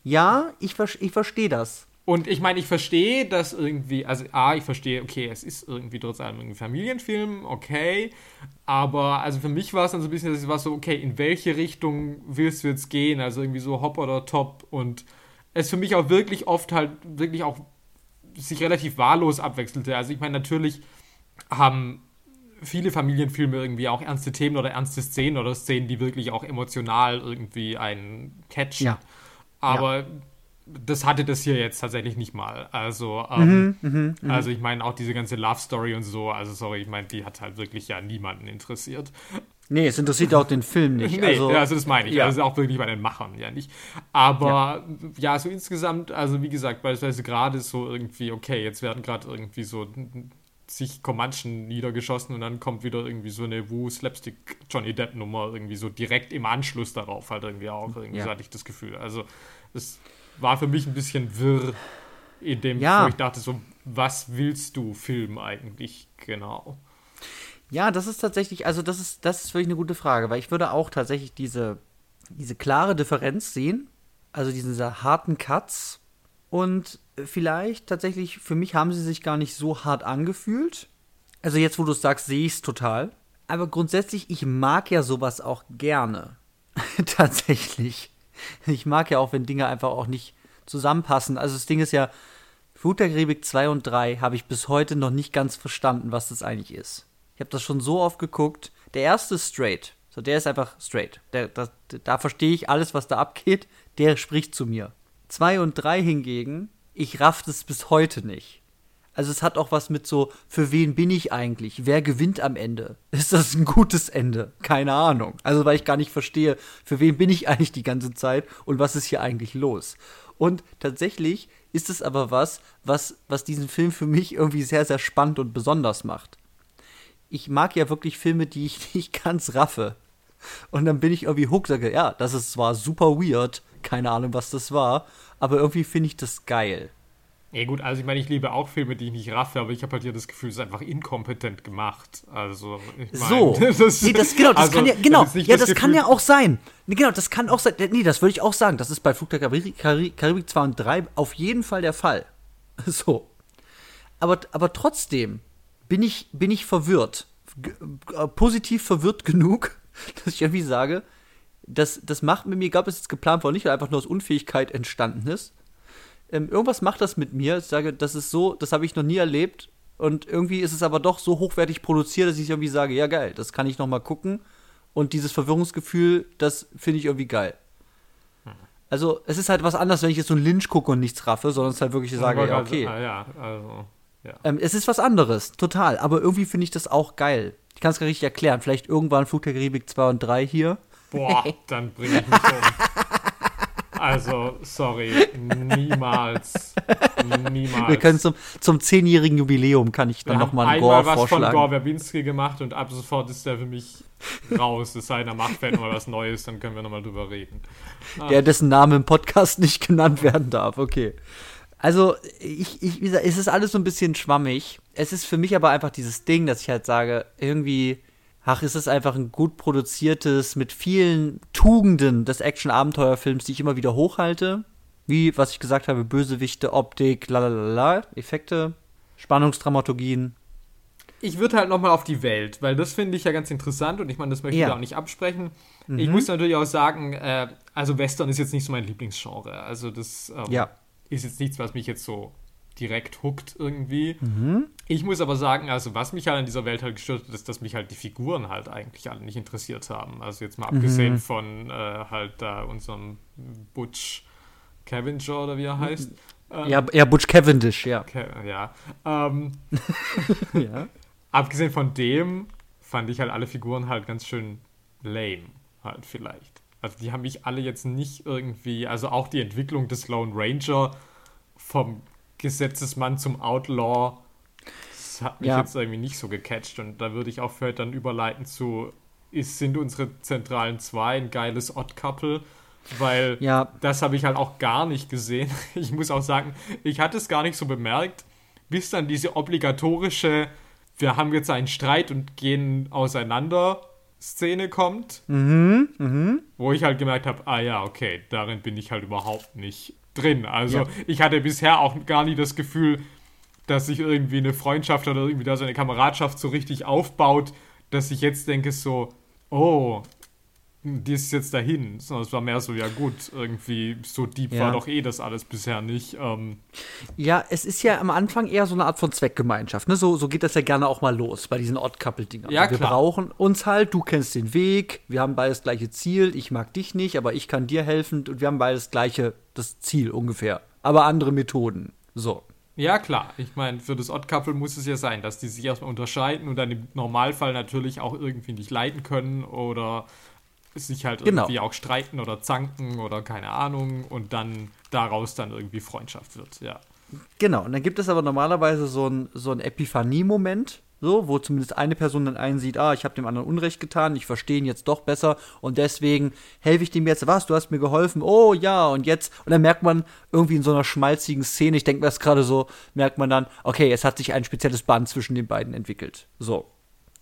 Ja, ich, ich verstehe das. Und ich meine, ich verstehe das irgendwie, also A, ich verstehe, okay, es ist irgendwie trotz allem ein Familienfilm, okay, aber also für mich war es dann so ein bisschen, dass ich war so, okay, in welche Richtung willst du jetzt gehen? Also irgendwie so hopp oder top und es für mich auch wirklich oft halt wirklich auch sich relativ wahllos abwechselte. Also ich meine, natürlich haben viele Familienfilme irgendwie auch ernste Themen oder ernste Szenen oder Szenen, die wirklich auch emotional irgendwie einen catchen. Ja. Aber Ja. Das hatte das hier jetzt tatsächlich nicht mal. Also, ähm, Mhm, also ich meine auch diese ganze Love Story und so, also sorry, ich meine, die hat halt wirklich ja niemanden interessiert. Nee, es interessiert ja auch den Film nicht. Nee, also, also, das meine ich. ja. Also auch wirklich bei den Machern, ja nicht. Aber ja, so insgesamt, also wie gesagt, beispielsweise gerade so irgendwie, okay, jetzt werden gerade irgendwie so sich Comanchen niedergeschossen und dann kommt wieder irgendwie so eine Wu Slapstick Johnny Depp Nummer irgendwie so direkt im Anschluss darauf halt irgendwie auch irgendwie Ja. so hatte ich das Gefühl. Also es war für mich ein bisschen wirr in dem, Ja. wo ich dachte so, was willst du Film eigentlich genau? Ja, das ist tatsächlich, also das ist, das ist wirklich eine gute Frage, weil ich würde auch tatsächlich diese, diese klare Differenz sehen, also diese harten Cuts und vielleicht tatsächlich, für mich haben sie sich gar nicht so hart angefühlt. Also jetzt, wo du es sagst, sehe ich es total. Aber grundsätzlich, ich mag ja sowas auch gerne. tatsächlich. Ich mag ja auch, wenn Dinge einfach auch nicht zusammenpassen. Also das Ding ist ja, Flut der Karibik 2 und 3 habe ich bis heute noch nicht ganz verstanden, was das eigentlich ist. Ich habe das schon so oft geguckt. Der erste ist straight. So, der ist einfach straight. Der, das, da verstehe ich alles, was da abgeht. Der spricht zu mir. 2 und 3 hingegen, ich raff das bis heute nicht. Also es hat auch was mit so, für wen bin ich eigentlich? Wer gewinnt am Ende? Ist das ein gutes Ende? Keine Ahnung. Also weil ich gar nicht verstehe, für wen bin ich eigentlich die ganze Zeit und was ist hier eigentlich los? Und tatsächlich ist es aber was, was, was diesen Film für mich irgendwie sehr, sehr spannend und besonders macht. Ich mag ja wirklich Filme, die ich nicht ganz raffe. Und dann bin ich irgendwie hooked, sage, ja, das ist zwar super weird, keine Ahnung, was das war, aber irgendwie finde ich das geil. Ja gut, also ich meine, ich liebe auch Filme, die ich nicht raffe, aber ich habe halt hier das Gefühl, es ist einfach inkompetent gemacht. Also, ich mein, So. das, nee, das, genau, das also, kann ja, genau, nicht ja, das, kann Gefühl- ja auch sein. Nee, genau, das kann auch sein. Nee, das würde ich auch sagen. Das ist bei Flug der Karibik, Karibik, Karibik 2 und 3 auf jeden Fall der Fall. So. Aber, aber trotzdem bin ich, bin ich verwirrt. G äh, positiv verwirrt genug, dass ich irgendwie sage, das, das macht mit mir, egal ob es jetzt geplant war nicht, oder einfach nur aus Unfähigkeit entstanden ist. Ähm, irgendwas macht das mit mir. Ich sage, das ist so, das habe ich noch nie erlebt. Und irgendwie ist es aber doch so hochwertig produziert, dass ich irgendwie sage, ja geil, das kann ich noch mal gucken. Und dieses Verwirrungsgefühl, das finde ich irgendwie geil. Also es ist halt was anderes, wenn ich jetzt so einen Lynch gucke und nichts raffe, sondern es halt wirklich sage, ja okay. Ah, ja, also, ja. Ähm, es ist was anderes, total. Aber irgendwie finde ich das auch geil. Ich kann es gar nicht erklären. Vielleicht irgendwann Flug der Karibik 2 und 3 hier. Boah, dann bringe ich mich um. Also, sorry, niemals. Niemals. Wir können zum, zum zehnjährigen Jubiläum kann ich dann Wir noch haben mal einen Gore was von vorschlagen. Gore Verbinski gemacht und ab sofort ist der für mich raus. Es sei denn, er macht vielleicht mal was Neues, dann können wir nochmal drüber reden. der dessen Name im Podcast nicht genannt werden darf. Okay. Also, ich, ich, wie gesagt, es ist alles so ein bisschen schwammig. Es ist für mich aber einfach dieses Ding, dass ich halt sage, irgendwie, ach, ist es einfach ein gut produziertes, mit vielen Tugenden des Action-Abenteuerfilms, die ich immer wieder hochhalte. Wie, was ich gesagt habe, Bösewichte, Optik, lalalala, Effekte, Spannungsdramaturgien. Ich würde halt nochmal auf die Welt, weil das finde ich ja ganz interessant und ich meine, das möchte ich Ja. da auch nicht absprechen. Ich muss natürlich auch sagen, äh, also Western ist jetzt nicht so mein Lieblingsgenre. Also das ähm, Ja. ist jetzt nichts, was mich jetzt so direkt hookt irgendwie. Mhm. Ich muss aber sagen, also was mich halt an dieser Welt halt gestört hat, ist, dass mich halt die Figuren halt eigentlich alle nicht interessiert haben. Also jetzt mal Mhm. abgesehen von äh, halt da unserem Butch Cavenger oder wie er heißt. Ähm, Ja, ja, Butch Cavendish, ja. Ke- ja. Ähm, ja. abgesehen von dem fand ich halt alle Figuren halt ganz schön lame, halt vielleicht. Also die haben mich alle jetzt nicht irgendwie, also auch die Entwicklung des Lone Ranger vom Gesetzesmann zum Outlaw, das hat mich Ja. jetzt irgendwie nicht so gecatcht und da würde ich auch vielleicht dann überleiten zu, ist, sind unsere zentralen zwei ein geiles Odd-Couple, weil Ja. das habe ich halt auch gar nicht gesehen. Ich muss auch sagen, ich hatte es gar nicht so bemerkt, bis dann diese obligatorische, wir haben jetzt einen Streit und gehen auseinander Szene kommt, wo ich halt gemerkt habe, ah ja, okay, darin bin ich halt überhaupt nicht drin. Also Ja. ich hatte bisher auch gar nie das Gefühl, dass sich irgendwie eine Freundschaft oder irgendwie da so eine Kameradschaft so richtig aufbaut, dass ich jetzt denke so, oh, die ist jetzt dahin, sondern es war mehr so, ja gut, irgendwie so deep Ja. war doch eh das alles bisher nicht. Ähm, Ja, es ist ja am Anfang eher so eine Art von Zweckgemeinschaft. Ne? So, so geht das ja gerne auch mal los bei diesen Odd-Couple-Dingern. Ja, wir klar. brauchen uns halt, du kennst den Weg, wir haben beide das gleiche Ziel, ich mag dich nicht, aber ich kann dir helfen und wir haben beide das gleiche, das Ziel ungefähr. Aber andere Methoden. So. Ja, klar. Ich meine, für das Odd Couple muss es ja sein, dass die sich erstmal unterscheiden und dann im Normalfall natürlich auch irgendwie nicht leiden können oder sich halt Genau. irgendwie auch streiten oder zanken oder keine Ahnung und dann daraus dann irgendwie Freundschaft wird, ja. Genau, und dann gibt es aber normalerweise so ein, so ein Epiphanie-Moment, so, wo zumindest eine Person dann einsieht, ah, ich habe dem anderen Unrecht getan, ich verstehe ihn jetzt doch besser und deswegen helfe ich dem jetzt, was, du hast mir geholfen, oh ja, und jetzt, und dann merkt man irgendwie in so einer schmalzigen Szene, ich denke mir das gerade so, merkt man dann, okay, es hat sich ein spezielles Band zwischen den beiden entwickelt. So.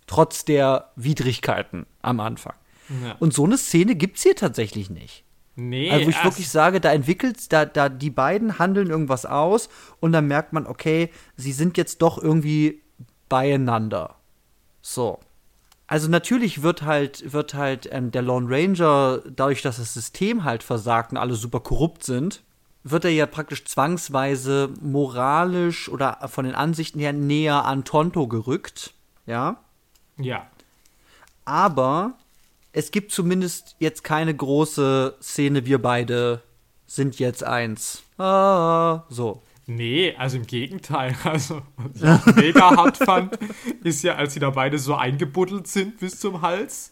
Trotz der Widrigkeiten am Anfang. Ja. Und so eine Szene gibt's hier tatsächlich nicht. Nee, Also wo ich es- wirklich sage, da entwickelt, da, da die beiden handeln irgendwas aus und dann merkt man, okay, sie sind jetzt doch irgendwie beieinander. So. Also natürlich wird halt, wird halt ähm, der Lone Ranger, dadurch, dass das System halt versagt und alle super korrupt sind, wird er ja praktisch zwangsweise moralisch oder von den Ansichten her näher an Tonto gerückt. Ja. ja. Aber es gibt zumindest jetzt keine große Szene, wir beide sind jetzt eins. Ah, so. Nee, also im Gegenteil. Also, was ich mega hart fand, ist ja, als sie da beide so eingebuddelt sind bis zum Hals.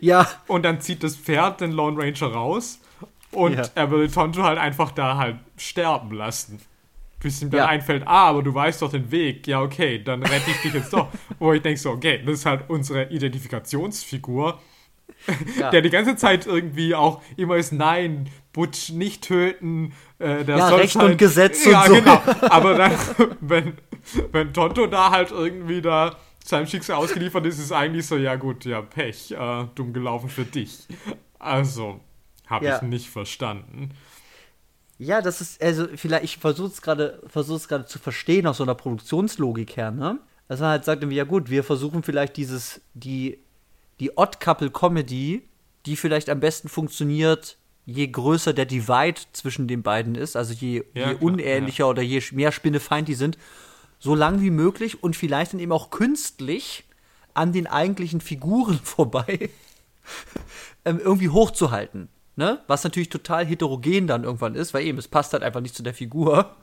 Ja, Und dann zieht das Pferd den Lone Ranger raus und Ja. er will Tonto halt einfach da halt sterben lassen. Bis ihm dann Ja. einfällt, ah, aber du weißt doch den Weg. Ja, okay, dann rette ich dich jetzt doch. Wo ich denke so, okay, das ist halt unsere Identifikationsfigur, ja. der die ganze Zeit irgendwie auch immer ist, nein, Butch nicht töten. Äh, der Ja, soll Recht und Gesetz ja, und so. genau. Aber dann, wenn, wenn Tonto da halt irgendwie da seinem Schicksal ausgeliefert ist, ist eigentlich so, ja gut, ja, Pech, äh, dumm gelaufen für dich. Also, habe Ja. ich nicht verstanden. ja, das ist, also vielleicht, ich versuche es gerade, versuche es gerade zu verstehen aus so einer Produktionslogik her, ne? Dass man halt sagt, irgendwie, ja gut, wir versuchen vielleicht dieses, die, die Odd-Couple-Comedy, die vielleicht am besten funktioniert, je größer der Divide zwischen den beiden ist, also je, Ja, je unähnlicher oder je mehr Spinnefeind die sind, so lang wie möglich und vielleicht dann eben auch künstlich an den eigentlichen Figuren vorbei ähm, irgendwie hochzuhalten. Ne? Was natürlich total heterogen dann irgendwann ist, weil eben, es passt halt einfach nicht zu der Figur.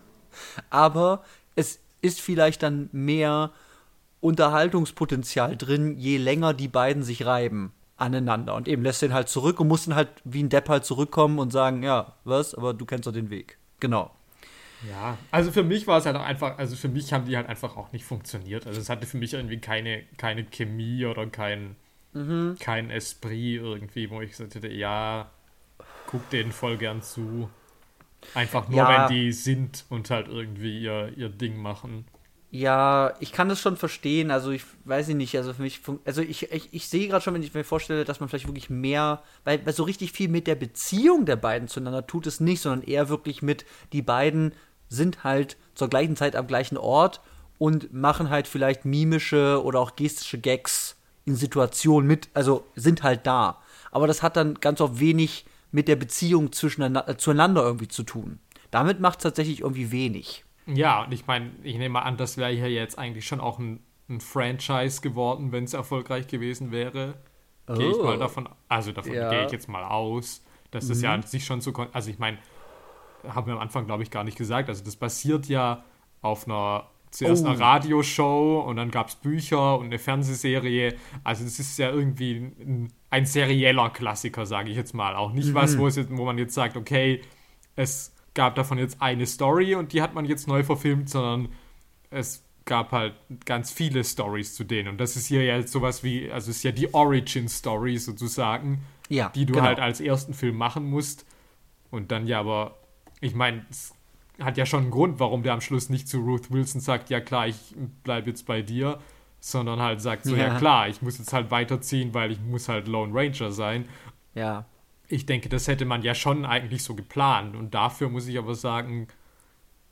Aber es ist vielleicht dann mehr Unterhaltungspotenzial drin, je länger die beiden sich reiben aneinander. Und eben lässt den halt zurück und muss dann halt wie ein Depp halt zurückkommen und sagen, ja, was, aber du kennst doch den Weg. Genau. Ja, also für mich war es halt auch einfach, also für mich haben die halt einfach auch nicht funktioniert. Also es hatte für mich irgendwie keine, keine Chemie oder kein, kein Esprit irgendwie, wo ich gesagt hätte, ja, guck denen voll gern zu. Einfach nur, Ja. wenn die sind und halt irgendwie ihr, ihr Ding machen. Ja, ich kann das schon verstehen. Also ich weiß nicht, also für mich, also ich, ich, ich sehe gerade schon, wenn ich mir vorstelle, dass man vielleicht wirklich mehr, weil, weil so richtig viel mit der Beziehung der beiden zueinander tut es nicht, sondern eher wirklich mit, die beiden sind halt zur gleichen Zeit am gleichen Ort und machen halt vielleicht mimische oder auch gestische Gags in Situationen mit, also sind halt da. Aber das hat dann ganz oft wenig mit der Beziehung äh, zueinander irgendwie zu tun. Damit macht es tatsächlich irgendwie wenig. Ja, und ich meine, ich nehme an, das wäre hier jetzt eigentlich schon auch ein, ein Franchise geworden, wenn es erfolgreich gewesen wäre. Gehe ich Oh. mal davon, also davon Ja. gehe ich jetzt mal aus, dass das ja an sich schon so, also ich meine, haben wir am Anfang, glaube ich, gar nicht gesagt, also das basiert ja auf einer, zuerst Oh. einer Radioshow und dann gab es Bücher und eine Fernsehserie, also das ist ja irgendwie ein, ein serieller Klassiker, sage ich jetzt mal, auch nicht was, wo, es jetzt, wo man jetzt sagt, okay, es gab davon jetzt eine Story und die hat man jetzt neu verfilmt, sondern es gab halt ganz viele Stories zu denen. Und das ist hier ja sowas wie, also es ist ja die Origin-Story sozusagen, Ja, die du genau. halt als ersten Film machen musst. Und dann ja, aber ich meine, es hat ja schon einen Grund, warum der am Schluss nicht zu Ruth Wilson sagt, ja klar, ich bleib jetzt bei dir, sondern halt sagt so, ja, Ja. klar, ich muss jetzt halt weiterziehen, weil ich muss halt Lone Ranger sein. Ja. Ich denke, das hätte man ja schon eigentlich so geplant. Und dafür muss ich aber sagen,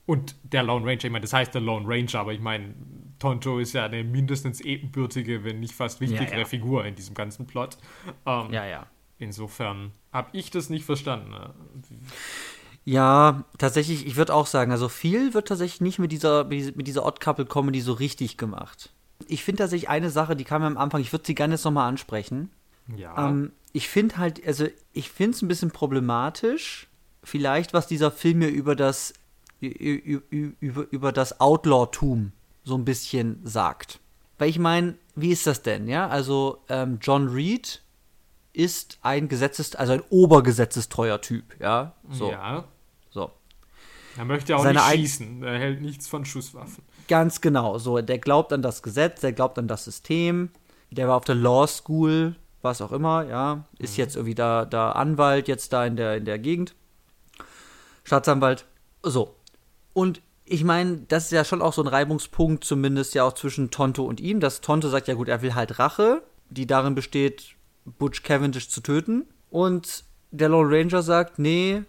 und der Lone Ranger, ich meine, das heißt der Lone Ranger, aber ich meine, Tonto ist ja eine mindestens ebenbürtige, wenn nicht fast wichtigere Ja, ja. Figur in diesem ganzen Plot. Ähm, Ja, ja. Insofern habe ich das nicht verstanden. Ne? Ja, tatsächlich, ich würde auch sagen, also viel wird tatsächlich nicht mit dieser, mit dieser Odd-Couple-Comedy so richtig gemacht. Ich finde tatsächlich eine Sache, die kam mir am Anfang, ich würde sie gerne jetzt nochmal ansprechen. Ja. Ähm, ich finde halt, also ich finde es ein bisschen problematisch, vielleicht, was dieser Film mir über das, über, über das Outlaw-Tum so ein bisschen sagt. Weil ich meine, wie ist das denn, ja? Also, ähm, John Reed ist ein Gesetzes-, also ein obergesetzestreuer Typ, ja? So. Ja. So. Er möchte auch Seine nicht schießen. Er hält nichts von Schusswaffen. Ganz genau. So, der glaubt an das Gesetz, der glaubt an das System. Der war auf der Law School, was auch immer, ja. Ist jetzt irgendwie da, da Anwalt, jetzt da in der, in der Gegend. Staatsanwalt. So. Und ich meine, das ist ja schon auch so ein Reibungspunkt, zumindest ja auch zwischen Tonto und ihm, dass Tonto sagt, ja gut, er will halt Rache, die darin besteht, Butch Cavendish zu töten. Und der Lone Ranger sagt, nee,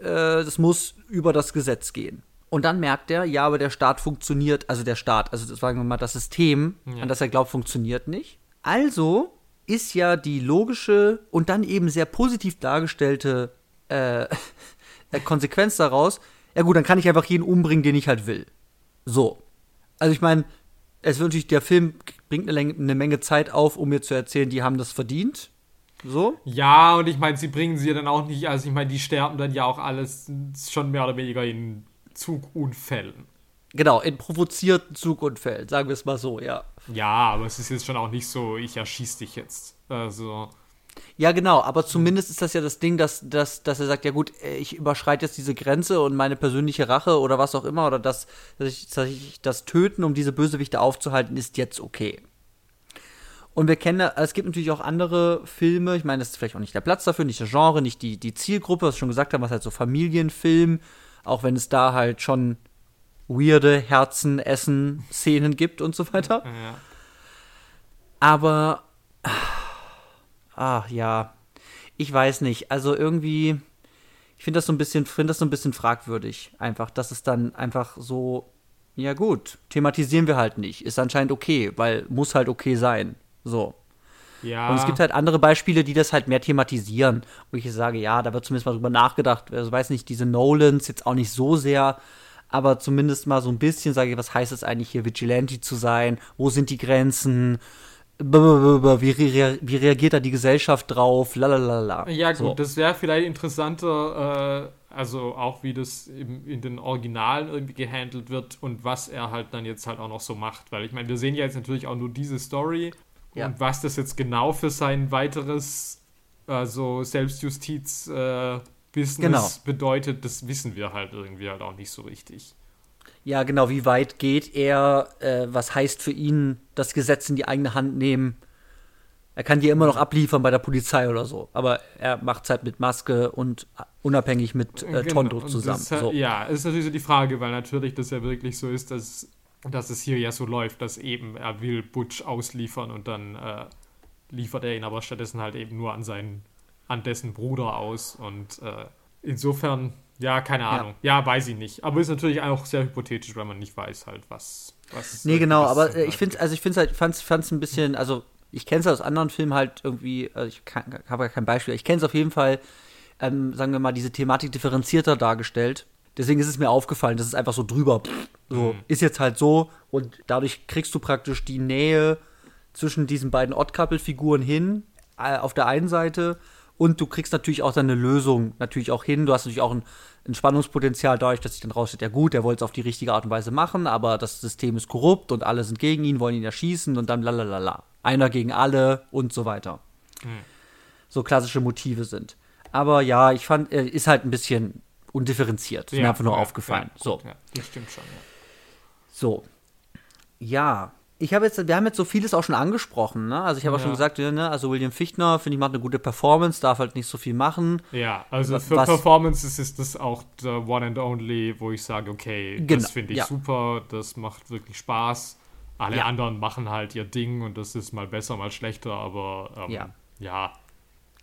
äh, das muss über das Gesetz gehen. Und dann merkt er, ja, aber der Staat funktioniert, also der Staat, also das sagen wir mal, das System, Ja. an das er glaubt, funktioniert nicht. Also ist ja die logische und dann eben sehr positiv dargestellte äh, äh, Konsequenz daraus, ja gut, dann kann ich einfach jeden umbringen, den ich halt will. So. Also ich meine, es wird natürlich, der Film bringt eine, eine Menge Zeit auf, um mir zu erzählen, die haben das verdient. So. Ja, und ich meine, sie bringen sie ja dann auch nicht, also ich meine, die sterben dann ja auch alles schon mehr oder weniger in Zugunfällen. Genau, in provozierten Zugunfällen, sagen wir es mal so, ja. Ja, aber es ist jetzt schon auch nicht so, ich erschieß dich jetzt. Also, Ja, genau, aber zumindest ist das ja das Ding, dass, dass, dass er sagt, ja gut, äh, ich überschreite jetzt diese Grenze und meine persönliche Rache oder was auch immer, oder das, dass ich, dass ich das Töten, um diese Bösewichte aufzuhalten, ist jetzt okay. Und wir kennen, es gibt natürlich auch andere Filme, ich meine, das ist vielleicht auch nicht der Platz dafür, nicht das Genre, nicht die, die Zielgruppe, was wir schon gesagt haben, was halt so Familienfilm, auch wenn es da halt schon weirde Herzen, Essen, Szenen gibt und so weiter. ja. Aber, ach ja, ich weiß nicht. Also irgendwie, ich finde das so ein bisschen, finde das so ein bisschen fragwürdig. Einfach, dass es dann einfach so, ja gut, thematisieren wir halt nicht. Ist anscheinend okay, weil muss halt okay sein. So. Ja. Und es gibt halt andere Beispiele, die das halt mehr thematisieren. Wo ich sage, ja, da wird zumindest mal drüber nachgedacht. Also weiß nicht, diese Nolans jetzt auch nicht so sehr, aber zumindest mal so ein bisschen, sage ich, was heißt es eigentlich hier, Vigilante zu sein? Wo sind die Grenzen? Wie, rea wie reagiert da die Gesellschaft drauf? Lalalala. Ja, gut, So. das wäre vielleicht interessanter, äh, also auch wie das im, in den Originalen irgendwie gehandelt wird und was er halt dann jetzt halt auch noch so macht. Weil ich meine, wir sehen ja jetzt natürlich auch nur diese Story Ja. und was das jetzt genau für sein weiteres, also Selbstjustiz, äh, Business Genau. bedeutet, das wissen wir halt irgendwie halt auch nicht so richtig. Ja, genau, wie weit geht er? Äh, was heißt für ihn das Gesetz in die eigene Hand nehmen? Er kann die immer noch abliefern bei der Polizei oder so, aber er macht es halt mit Maske und unabhängig mit äh, Genau, Tonto und zusammen. Das, so. Ja, ist natürlich so die Frage, weil natürlich das ja wirklich so ist, dass, dass es hier ja so läuft, dass eben er will Butch ausliefern und dann äh, liefert er ihn aber stattdessen halt eben nur an seinen, an dessen Bruder aus und äh, insofern, ja, keine Ahnung. Ja. weiß ich nicht. Aber ist natürlich auch sehr hypothetisch, weil man nicht weiß halt, was. was Nee, genau, was aber ich finde also ich finde halt fand's fand's ein bisschen, also ich kenne es aus anderen Filmen halt irgendwie, also ich habe ja kein Beispiel, ich kenne es auf jeden Fall ähm, sagen wir mal diese Thematik differenzierter dargestellt. Deswegen ist es mir aufgefallen, das ist einfach so drüber. So Mhm. ist jetzt halt so und dadurch kriegst du praktisch die Nähe zwischen diesen beiden Odd-Couple-Figuren hin, äh, auf der einen Seite. Und du kriegst natürlich auch dann eine Lösung natürlich auch hin. Du hast natürlich auch ein, ein Spannungspotenzial dadurch, dass sich dann rausstellt, ja gut, er wollte es auf die richtige Art und Weise machen, aber das System ist korrupt und alle sind gegen ihn, wollen ihn erschießen und dann lalalala. Einer gegen alle und so weiter. So klassische Motive sind. Aber ja, ich fand, er ist halt ein bisschen undifferenziert. Ist mir einfach nur ja, aufgefallen. Ja, so. gut, ja, das stimmt schon, ja. So. Ja. Ich habe jetzt, wir haben jetzt so vieles auch schon angesprochen, ne? Also ich habe auch Ja. schon gesagt, ne, also William Fichtner, finde ich, macht eine gute Performance, darf halt nicht so viel machen. Ja, also für was- Performances ist das auch der One and Only, wo ich sage, okay, Genau, das finde ich ja. super, das macht wirklich Spaß. Alle Ja. anderen machen halt ihr Ding und das ist mal besser, mal schlechter, aber ähm, Ja. ja.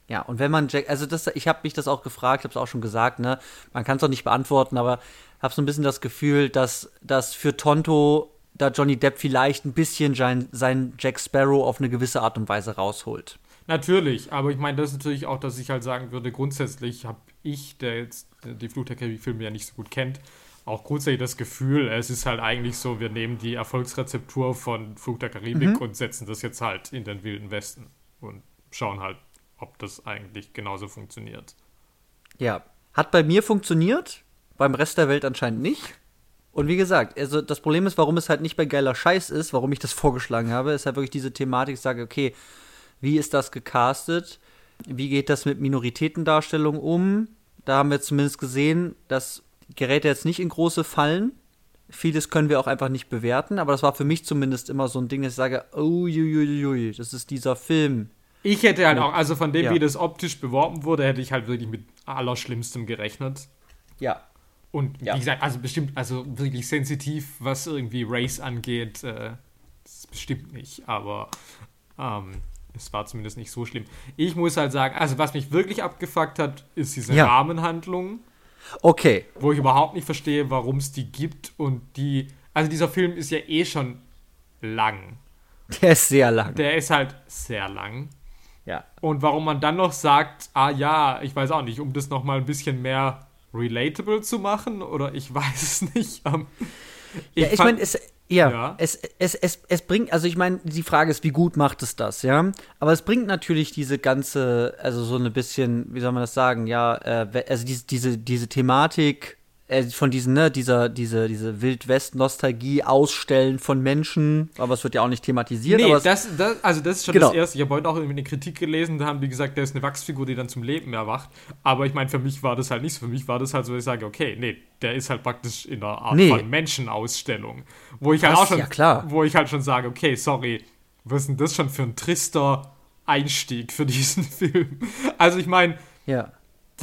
Ja, und wenn man Jack, also das, ich habe mich das auch gefragt, habe es auch schon gesagt, ne, man kann es auch nicht beantworten, aber habe so ein bisschen das Gefühl, dass, dass für Tonto da Johnny Depp vielleicht ein bisschen sein, sein Jack Sparrow auf eine gewisse Art und Weise rausholt. Natürlich, aber ich meine, das ist natürlich auch, dass ich halt sagen würde, grundsätzlich habe ich, der jetzt die Fluch der Karibik-Filme ja nicht so gut kennt, auch grundsätzlich das Gefühl, es ist halt eigentlich so, wir nehmen die Erfolgsrezeptur von Flug der Karibik mhm. und setzen das jetzt halt in den Wilden Westen und schauen halt, ob das eigentlich genauso funktioniert. Ja, hat bei mir funktioniert, beim Rest der Welt anscheinend nicht. Und wie gesagt, also das Problem ist, warum es halt nicht bei geiler Scheiß ist, warum ich das vorgeschlagen habe, ist halt wirklich diese Thematik, ich sage, okay, wie ist das gecastet? Wie geht das mit Minoritätendarstellung um? Da haben wir zumindest gesehen, das gerät jetzt nicht in große Fallen. Vieles können wir auch einfach nicht bewerten, aber das war für mich zumindest immer so ein Ding, dass ich sage, oh, uiuiui, das ist dieser Film. Ich hätte halt auch, also von dem, ja. wie das optisch beworben wurde, hätte ich halt wirklich mit Allerschlimmstem gerechnet. Ja. Und wie ja. gesagt, also bestimmt, also wirklich sensitiv, was irgendwie Race angeht, äh, ist bestimmt nicht, aber ähm, es war zumindest nicht so schlimm. Ich muss halt sagen, also was mich wirklich abgefuckt hat, ist diese ja. Rahmenhandlung. Okay. Wo ich überhaupt nicht verstehe, warum es die gibt und die. Also dieser Film ist ja eh schon lang. Der ist sehr lang. Der ist halt sehr lang. Ja. Und warum man dann noch sagt, ah ja, ich weiß auch nicht, um das nochmal ein bisschen mehr relatable zu machen oder ich weiß es nicht. Ich ja, ich meine, es, ja, ja, Es, es, es, es bringt, also ich meine, die Frage ist, wie gut macht es das, ja? Aber es bringt natürlich diese ganze, also so ein bisschen, wie soll man das sagen, ja, äh, also diese, diese, diese Thematik von diesen, ne, dieser, diese, diese Wildwest-Nostalgie ausstellen von Menschen, aber es wird ja auch nicht thematisiert. Nee, das, das, also das ist schon genau. das Erste. Ich habe heute auch irgendwie eine Kritik gelesen, da haben die gesagt, der ist eine Wachsfigur, die dann zum Leben erwacht. Aber ich meine, für mich war das halt nicht so. Für mich war das halt so, dass ich sage, okay, nee, der ist halt praktisch in einer Art nee. von Menschenausstellung. Wo ich halt auch schon, ja, klar. wo ich halt schon sage, okay, sorry, was ist denn das schon für ein trister Einstieg für diesen Film? Also ich meine, ja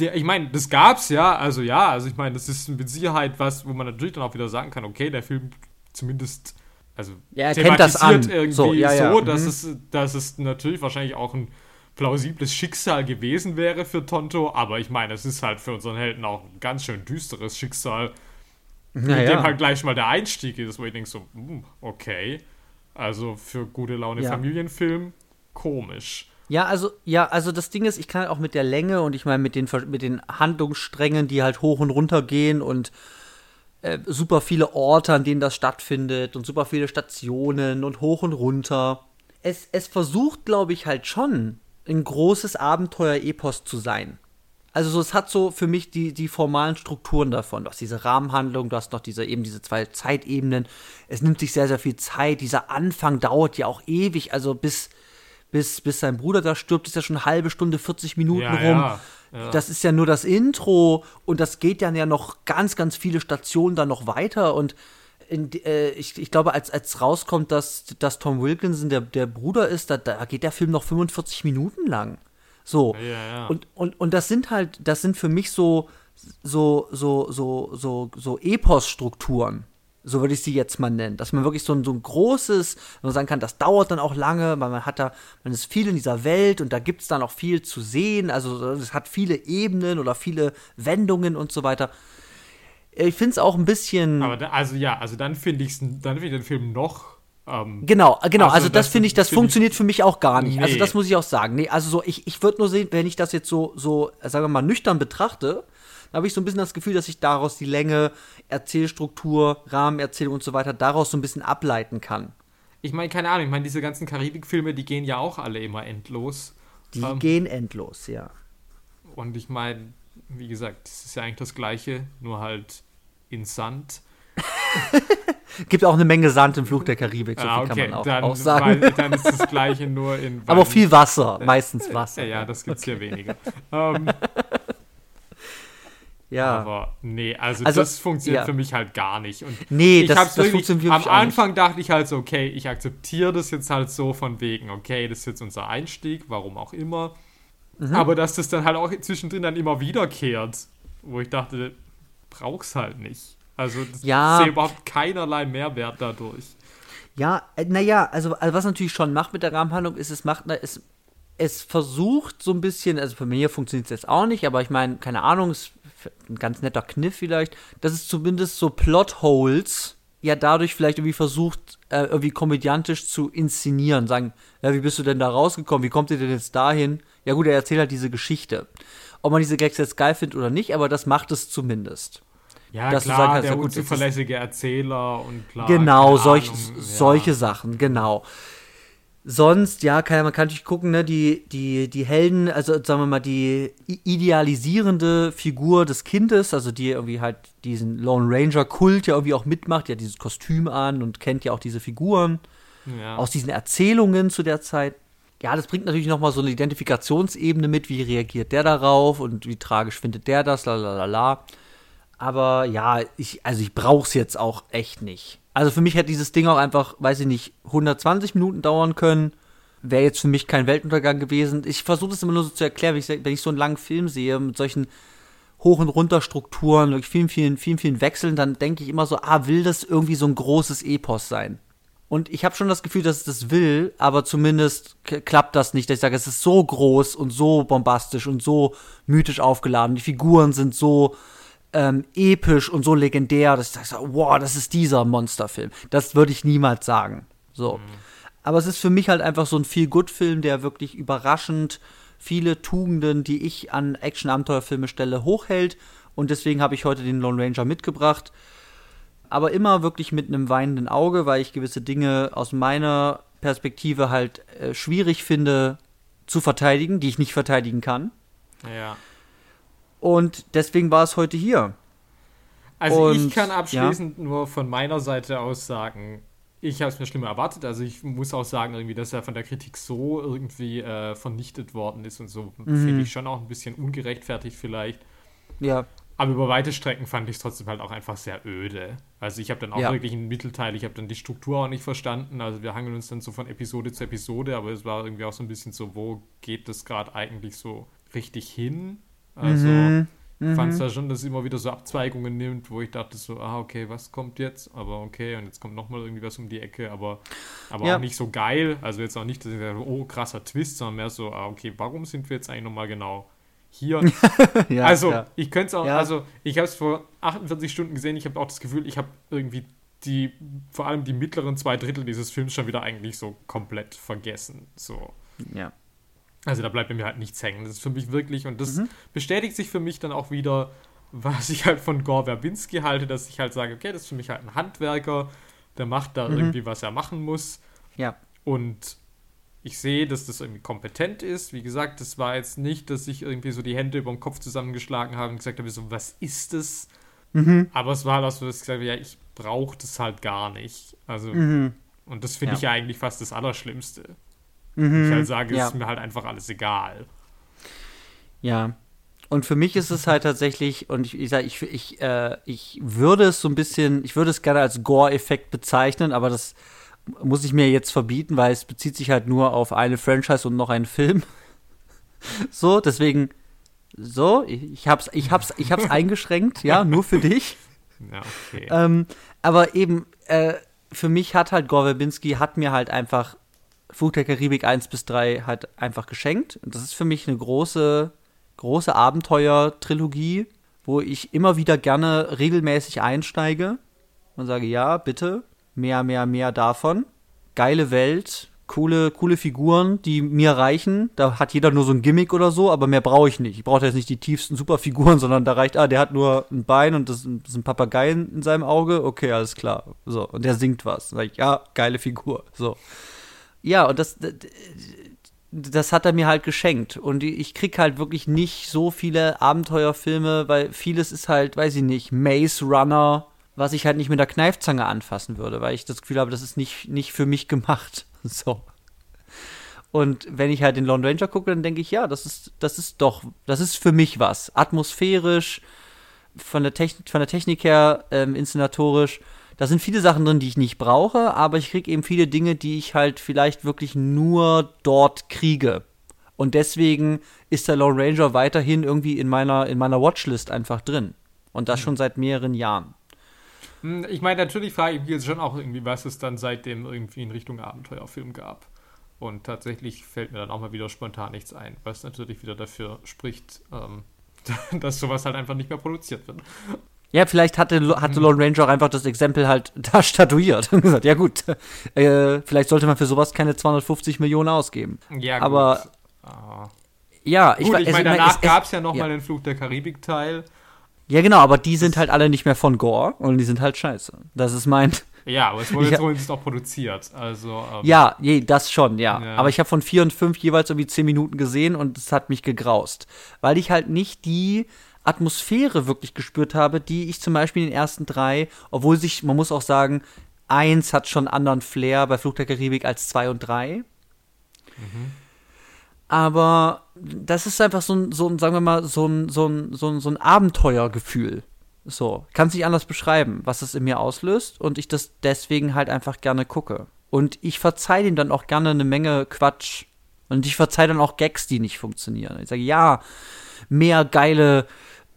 der, ich meine, das gab's ja, also ja, also ich meine, das ist mit Sicherheit was, wo man natürlich dann auch wieder sagen kann, okay, der Film zumindest, also ja, er kennt das an. irgendwie so, ja, ja. so dass, mhm. es, dass es natürlich wahrscheinlich auch ein plausibles Schicksal gewesen wäre für Tonto, aber ich meine, es ist halt für unseren Helden auch ein ganz schön düsteres Schicksal, naja. mit dem halt gleich mal der Einstieg ist, wo ich denke so, hm, okay, also für gute Laune Familienfilm, komisch. Ja, also, ja, also das Ding ist, ich kann halt auch mit der Länge und ich meine mit den, mit den Handlungssträngen, die halt hoch und runter gehen und äh, super viele Orte, an denen das stattfindet und super viele Stationen und hoch und runter. Es, es versucht, glaube ich, halt schon ein großes Abenteuer-Epos zu sein. Also so, es hat so für mich die, die formalen Strukturen davon. Du hast diese Rahmenhandlung, du hast noch diese eben diese zwei Zeitebenen. Es nimmt sich sehr, sehr viel Zeit. Dieser Anfang dauert ja auch ewig, also bis bis, bis sein Bruder da stirbt, ist ja schon eine halbe Stunde, 40 Minuten ja, rum. Ja, ja. Das ist ja nur das Intro und das geht dann ja noch ganz, ganz viele Stationen dann noch weiter und in, äh, ich, ich glaube, als, als rauskommt, dass, dass Tom Wilkinson der, der Bruder ist, da, da geht der Film noch 45 Minuten lang. So. Und, und, und das sind halt, das sind für mich so, so, so, so, so, so Epos-Strukturen so würde ich sie jetzt mal nennen. Dass man wirklich so ein, so ein großes, man sagen kann, das dauert dann auch lange, weil man hat da, man ist viel in dieser Welt und da gibt es dann auch viel zu sehen. Also es hat viele Ebenen oder viele Wendungen und so weiter. Ich finde es auch ein bisschen. Aber da, also ja, also dann finde ich dann finde ich den Film noch. Ähm, genau, genau. Also, also das, das finde ich, das find funktioniert ich, für mich auch gar nicht. Also, nee. Also das muss ich auch sagen. Nee, also so, ich, ich würde nur sehen, wenn ich das jetzt so, so, sagen wir mal, nüchtern betrachte, da habe ich so ein bisschen das Gefühl, dass ich daraus die Länge, Erzählstruktur, Rahmenerzählung und so weiter daraus so ein bisschen ableiten kann. Ich meine, keine Ahnung, ich meine, diese ganzen Karibikfilme, die gehen ja auch alle immer endlos. Die ähm, gehen endlos, ja. Und ich meine, wie gesagt, es ist ja eigentlich das Gleiche, nur halt in Sand. Gibt auch eine Menge Sand im Flug der Karibik, so ah, okay. kann man auch, dann, auch sagen. Weil, dann ist das Gleiche nur in. Wein. Aber viel Wasser, meistens Wasser. Ja, ja das gibt es okay. hier weniger. ähm, ja. Aber nee, also, also das funktioniert ja. für mich halt gar nicht. Und nee, das, das wirklich, funktioniert Am Anfang dachte ich halt so, okay, ich akzeptiere das jetzt halt so von wegen, okay, das ist jetzt unser Einstieg, warum auch immer. Mhm. Aber dass das dann halt auch zwischendrin dann immer wiederkehrt, wo ich dachte, brauch's halt nicht. Also ja. ich sehe überhaupt keinerlei Mehrwert dadurch. Ja, äh, naja, also, also was natürlich schon macht mit der Rahmenhandlung ist, es macht, es, es versucht so ein bisschen, also für mich funktioniert es jetzt auch nicht, aber ich meine, keine Ahnung, es ein ganz netter Kniff vielleicht, dass es zumindest so Plotholes ja dadurch vielleicht irgendwie versucht, äh, irgendwie komödiantisch zu inszenieren. Sagen, ja, wie bist du denn da rausgekommen? Wie kommt ihr denn jetzt dahin? Ja gut, er erzählt halt diese Geschichte. Ob man diese Gags jetzt geil findet oder nicht, aber das macht es zumindest. Ja, Dass du klar, sagen kannst, der ja gut, unzuverlässige Erzähler und klar. Genau, solch, solche Sachen, genau. Sonst, ja, kann, man kann natürlich gucken, ne, die, die, die Helden, also sagen wir mal, die idealisierende Figur des Kindes, also die irgendwie halt diesen Lone Ranger-Kult ja irgendwie auch mitmacht, hat dieses Kostüm an und kennt ja auch diese Figuren Ja. aus diesen Erzählungen zu der Zeit. Ja, das bringt natürlich noch mal so eine Identifikationsebene mit, wie reagiert der darauf und wie tragisch findet der das, la la la la. Aber ja, ich, also ich brauch's jetzt auch echt nicht. Also für mich hätte dieses Ding auch einfach, weiß ich nicht, 120 Minuten dauern können. Wäre jetzt für mich kein Weltuntergang gewesen. Ich versuche das immer nur so zu erklären, wenn ich, wenn ich so einen langen Film sehe mit solchen Hoch- und Runterstrukturen, wirklich vielen, vielen, vielen, vielen Wechseln, dann denke ich immer so, ah, will das irgendwie so ein großes Epos sein? Und ich habe schon das Gefühl, dass es das will, aber zumindest klappt das nicht. Dass ich sage, es ist so groß und so bombastisch und so mythisch aufgeladen. Die Figuren sind so ähm, episch und so legendär, dass ich sage, wow, das ist dieser Monsterfilm. Das würde ich niemals sagen. So. Aber es ist für mich halt einfach so ein Feel-Good-Film, der wirklich überraschend viele Tugenden, die ich an Action-Abenteuerfilme stelle, hochhält. Und deswegen habe ich heute den Lone Ranger mitgebracht aber immer wirklich mit einem weinenden Auge, weil ich gewisse Dinge aus meiner Perspektive halt äh, schwierig finde zu verteidigen, die ich nicht verteidigen kann. ja. Und deswegen war es heute hier. Also Und, ich kann abschließend nur von meiner Seite aus sagen, ich habe es mir schlimmer erwartet. Also ich muss auch sagen, irgendwie, dass er von der Kritik so irgendwie äh, vernichtet worden ist und so, finde ich schon auch ein bisschen ungerechtfertigt vielleicht. Ja, Aber über weite Strecken fand ich es trotzdem halt auch einfach sehr öde. Also ich habe dann auch Ja. wirklich einen Mittelteil, ich habe dann die Struktur auch nicht verstanden. Also wir hangeln uns dann so von Episode zu Episode, aber es war irgendwie auch so ein bisschen so, wo geht das gerade eigentlich so richtig hin? Also Mhm. ich fand es da schon, dass es immer wieder so Abzweigungen nimmt, wo ich dachte so, ah, okay, was kommt jetzt? Aber okay, und jetzt kommt nochmal irgendwie was um die Ecke, aber, aber Ja. auch nicht so geil. Also jetzt auch nicht, dass ich sage, oh, krasser Twist, sondern mehr so, ah, okay, warum sind wir jetzt eigentlich nochmal genau hier? ja also, ja. ich könnte es auch, also, ich habe es vor 48 Stunden gesehen, ich habe auch das Gefühl, ich habe irgendwie die, vor allem die mittleren zwei Drittel dieses Films schon wieder eigentlich so komplett vergessen. So. ja. Also da bleibt mir halt nichts hängen. Das ist für mich wirklich, und das Mhm. bestätigt sich für mich dann auch wieder, was ich halt von Gore Verbinski halte, dass ich halt sage, okay, das ist für mich halt ein Handwerker, der macht da Mhm. irgendwie, was er machen muss. ja. Und ich sehe, dass das irgendwie kompetent ist. Wie gesagt, das war jetzt nicht, dass ich irgendwie so die Hände über den Kopf zusammengeschlagen habe und gesagt habe, so, was ist das? Mhm. Aber es war halt auch so, dass ich gesagt habe, ja, ich brauche das halt gar nicht. Also, Mhm. und das finde Ja. ich ja eigentlich fast das Allerschlimmste. Mhm. Ich halt sage, ja. es ist mir halt einfach alles egal. Ja. Und für mich ist es halt tatsächlich, und ich, ich sage, ich, ich, äh, ich würde es so ein bisschen, ich würde es gerne als Gore-Effekt bezeichnen, aber das muss ich mir jetzt verbieten, weil es bezieht sich halt nur auf eine Franchise und noch einen Film. So, deswegen, so, ich, ich hab's, ich hab's, ich hab's eingeschränkt, ja, nur für dich. Ja, okay. Ähm, aber eben, äh, für mich hat halt Gore Verbinski, hat mir halt einfach Flug der Karibik 1 bis 3 halt einfach geschenkt. Und das ist für mich eine große, große Abenteuer-Trilogie, wo ich immer wieder gerne regelmäßig einsteige und sage, ja, bitte, mehr, mehr, mehr davon. Geile Welt, coole, coole Figuren, die mir reichen. Da hat jeder nur so ein Gimmick oder so, aber mehr brauche ich nicht. Ich brauche jetzt nicht die tiefsten Superfiguren, sondern da reicht, ah, der hat nur ein Bein und das, ist ein Papagei in in seinem Auge. Okay, alles klar. So, und der singt was. Sag ich, ja, geile Figur. So. Ja, und das, das hat er mir halt geschenkt. Und ich krieg halt wirklich nicht so viele Abenteuerfilme, weil vieles ist halt, weiß ich nicht, Maze Runner, was ich halt nicht mit der Kneifzange anfassen würde, weil ich das Gefühl habe, das ist nicht, nicht für mich gemacht. So. Und wenn ich halt den Lone Ranger gucke, dann denke ich, ja, das ist, das ist doch, das ist für mich was. Atmosphärisch, von der, Technik, von der Technik her, ähm, inszenatorisch. Da sind viele Sachen drin, die ich nicht brauche, aber ich kriege eben viele Dinge, die ich halt vielleicht wirklich nur dort kriege. Und deswegen ist der Lone Ranger weiterhin irgendwie in meiner, in meiner Watchlist einfach drin. Und das schon seit mehreren Jahren. Hm, Ich meine, natürlich frage ich mich jetzt schon auch irgendwie, was es dann seitdem irgendwie in Richtung Abenteuerfilm gab. Und tatsächlich fällt mir dann auch mal wieder spontan nichts ein, was natürlich wieder dafür spricht, ähm, dass sowas halt einfach nicht mehr produziert wird. Ja, vielleicht hatte, hatte Lone Ranger auch einfach das Exempel halt da statuiert und gesagt, ja gut, äh, vielleicht sollte man für sowas keine 250 Millionen ausgeben. Ja, gut. Aber Ah. ja, Gut, ich, also meine, danach gab es ja noch ja. mal den Flug der Karibik-Teil. Ja, genau, aber die sind halt alle nicht mehr von Gore und die sind halt scheiße. Das ist mein. Ja, aber es wurde Ja. zumindest auch produziert. Also, ähm, Ja, je, das schon, ja. Ja. Aber ich habe von vier und fünf jeweils irgendwie zehn Minuten gesehen und es hat mich gegraust. Weil ich halt nicht die Atmosphäre wirklich gespürt habe, die ich zum Beispiel in den ersten drei, obwohl sich, man muss auch sagen, eins hat schon anderen Flair bei Flug der Karibik als zwei und drei. Aber das ist einfach so ein, so ein, sagen wir mal, so ein, so ein, so ein, so ein Abenteuergefühl. So, kann es nicht anders beschreiben, was es in mir auslöst und ich das deswegen halt einfach gerne gucke. Und ich verzeih dem dann auch gerne eine Menge Quatsch. Und ich verzeih dann auch Gags, die nicht funktionieren. Ich sage, ja, mehr geile,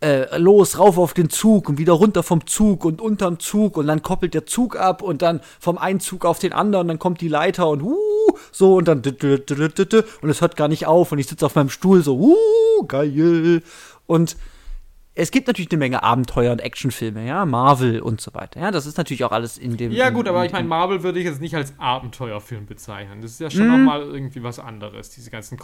äh, los, rauf auf den Zug und wieder runter vom Zug und unterm Zug und dann koppelt der Zug ab und dann vom einen Zug auf den anderen, dann kommt die Leiter und uh, so und dann und es hört gar nicht auf und ich sitze auf meinem Stuhl so, uh, geil. Und es gibt natürlich eine Menge Abenteuer und Actionfilme, ja, Marvel und so weiter. Ja, das ist natürlich auch alles in dem. Ja, in- gut, aber in- ich meine, Marvel würde ich jetzt nicht als Abenteuerfilm bezeichnen. Das ist ja schon nochmal irgendwie was anderes, diese ganzen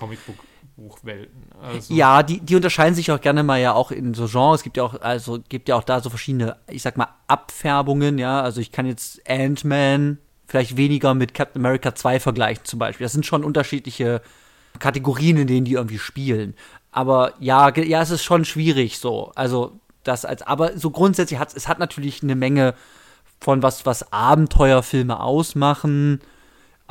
Comicbuch-Buchwelten. Also, Ja, die, die unterscheiden sich auch gerne mal ja auch in so Genres. Es gibt ja auch, also gibt ja auch da so verschiedene, ich sag mal, Abfärbungen, ja. Also ich kann jetzt Ant-Man vielleicht weniger mit Captain America 2 vergleichen zum Beispiel. Das sind schon unterschiedliche Kategorien, in denen die irgendwie spielen. Aber ja, ja, es ist schon schwierig so. Also das als, aber so grundsätzlich hat es hat natürlich eine Menge von was, was Abenteuerfilme ausmachen.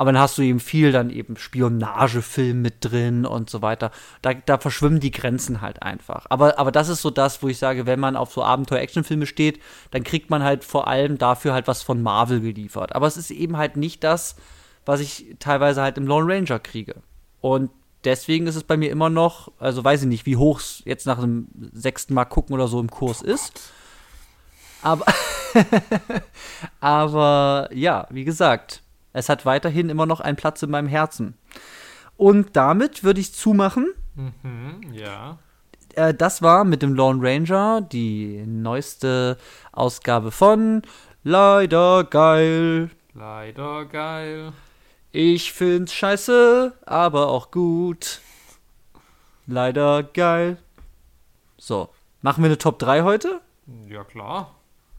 Aber dann hast du eben viel dann eben Spionagefilm mit drin und so weiter. Da, da verschwimmen die Grenzen halt einfach. Aber, aber das ist so das, wo ich sage, wenn man auf so Abenteuer-Action-Filme steht, dann kriegt man halt vor allem dafür halt was von Marvel geliefert. Aber es ist eben halt nicht das, was ich teilweise halt im Lone Ranger kriege. Und deswegen ist es bei mir immer noch, also weiß ich nicht, wie hoch es jetzt nach dem sechsten Mal gucken oder so im Kurs ist. Aber, aber ja, wie gesagt, es hat weiterhin immer noch einen Platz in meinem Herzen. Und damit würde ich zumachen. Mhm, ja. Äh, das war mit dem Lone Ranger die neueste Ausgabe von Leider geil. Leider geil. Ich find's scheiße, aber auch gut. Leider geil. So, machen wir eine Top 3 heute? Ja, klar.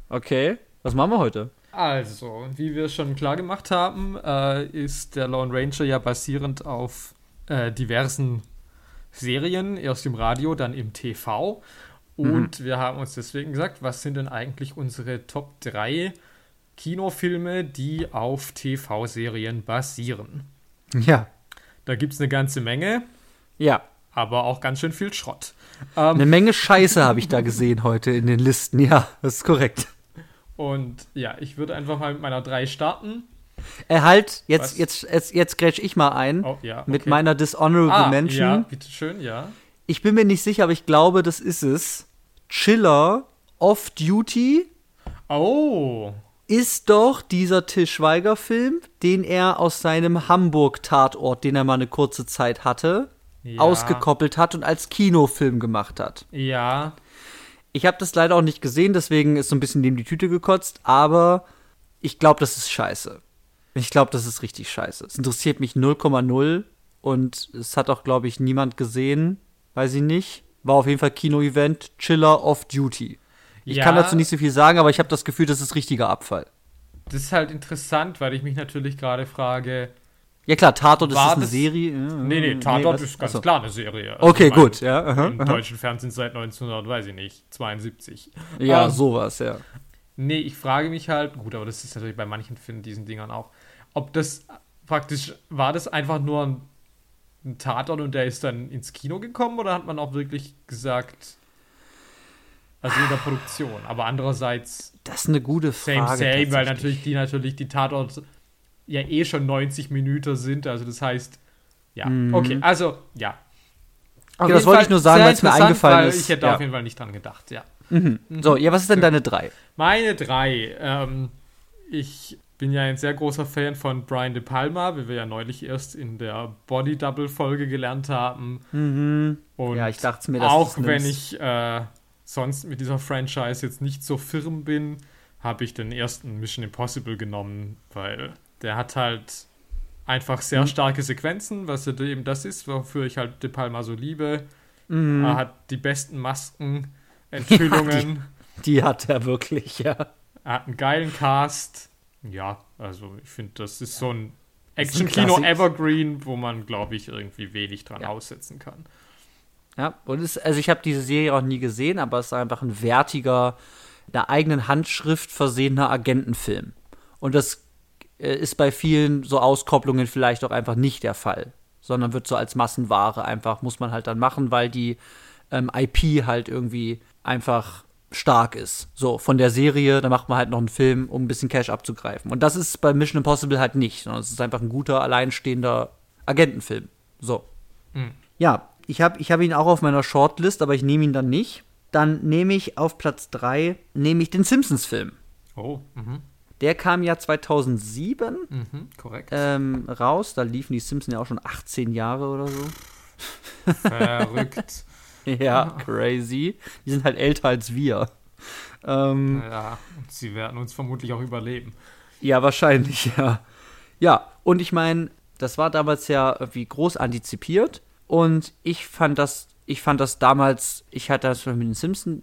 Okay. Was machen wir heute? Also, wie wir schon klar gemacht haben, äh, ist der Lone Ranger ja basierend auf äh, diversen Serien, erst im Radio, dann im TV. Und wir haben uns deswegen gesagt, was sind denn eigentlich unsere Top 3 Kinofilme, die auf TV-Serien basieren? Ja. Da gibt es eine ganze Menge, Ja. aber auch ganz schön viel Schrott. Ähm, Eine Menge Scheiße habe ich da gesehen heute in den Listen. Ja, das ist korrekt. Und ja, ich würde einfach mal mit meiner 3 starten. Äh, halt, jetzt, Was? jetzt, jetzt, jetzt grätsch ich mal ein Oh, ja, mit okay. meiner Dishonorable ah, Mention. Ja, bitteschön, ja. Ich bin mir nicht sicher, aber ich glaube, das ist es. Chiller Off-Duty Oh, ist doch dieser Til Schweiger-Film, den er aus seinem Hamburg-Tatort, den er mal eine kurze Zeit hatte, Ja. ausgekoppelt hat und als Kinofilm gemacht hat. ja. Ich habe das leider auch nicht gesehen, deswegen ist so ein bisschen neben die Tüte gekotzt, aber ich glaube, das ist scheiße. Ich glaube, das ist richtig scheiße. Es interessiert mich 0,0 und es hat auch, glaube ich, niemand gesehen. Weiß ich nicht. War auf jeden Fall Kino-Event. Chiller Off Duty. Ich Ja. kann dazu nicht so viel sagen, aber ich habe das Gefühl, das ist richtiger Abfall. Das ist halt interessant, weil ich mich natürlich gerade frage. Ja klar, Tatort ist das eine das- Serie. Nee, nee, Tatort was? ist ganz Achso. klar eine Serie. Also Okay, ich meine, gut, ja. Aha, Im aha. deutschen Fernsehen seit 1900, weiß ich nicht, 72. Ja, Ähm, sowas, ja. Nee, ich frage mich halt, gut, aber das ist natürlich bei manchen Filmen, diesen Dingern auch, ob das praktisch, war das einfach nur ein, ein Tatort und der ist dann ins Kino gekommen oder hat man auch wirklich gesagt, also in der Produktion, aber andererseits Das ist eine gute Frage. same, same, weil natürlich die natürlich die Tatort ja eh schon 90 Minuten sind, also das heißt, ja, Mhm. okay, also, ja. Auf Okay, das wollte Fall ich nur sagen, weil es mir eingefallen ist. Ich hätte Ja. auf jeden Fall nicht dran gedacht, ja. Mhm. So, ja, was ist denn deine drei? Meine drei. Ähm, ich bin ja ein sehr großer Fan von Brian De Palma, wie wir ja neulich erst in der Body Double Folge gelernt haben. Und Mhm. Ja, ich dachte mir, dass auch wenn ich äh, sonst mit dieser Franchise jetzt nicht so firm bin, habe ich den ersten Mission Impossible genommen, weil der hat halt einfach sehr mhm. starke Sequenzen, was eben das ist, wofür ich halt De Palma so liebe. Mhm. Er hat die besten Masken, Enthüllungen. Ja, die, die, hat er wirklich, ja. Er hat einen geilen Cast. Ja, also ich finde, das ist so ein Action-Kino-Evergreen, wo man, glaube ich, irgendwie wenig dran ja. aussetzen kann. Ja, und es, also ich habe diese Serie auch nie gesehen, aber es ist einfach ein wertiger, der eigenen Handschrift versehener Agentenfilm. Und das äh, ist bei vielen so Auskopplungen vielleicht auch einfach nicht der Fall, sondern wird so als Massenware einfach, muss man halt dann machen, weil die ähm, IP halt irgendwie einfach stark ist. So, von der Serie, da macht man halt noch einen Film, um ein bisschen Cash abzugreifen. Und das ist bei Mission Impossible halt nicht, sondern es ist einfach ein guter, alleinstehender Agentenfilm. So. Mhm. Ja, ich habe ich hab ihn auch auf meiner Shortlist, aber ich nehme ihn dann nicht. Dann nehme ich auf Platz 3, nehme ich den Simpsons-Film. Oh, mhm. Der kam ja 2007 mhm, korrekt. Ähm, raus. Da liefen die Simpsons ja auch schon 18 Jahre oder so. Verrückt. ja, crazy. Die sind halt älter als wir. Ähm, ja, und sie werden uns vermutlich auch überleben. Ja, wahrscheinlich, ja. Ja, und ich meine, das war damals ja irgendwie groß antizipiert. Und ich fand das, ich fand das damals, ich hatte das mit den Simpsons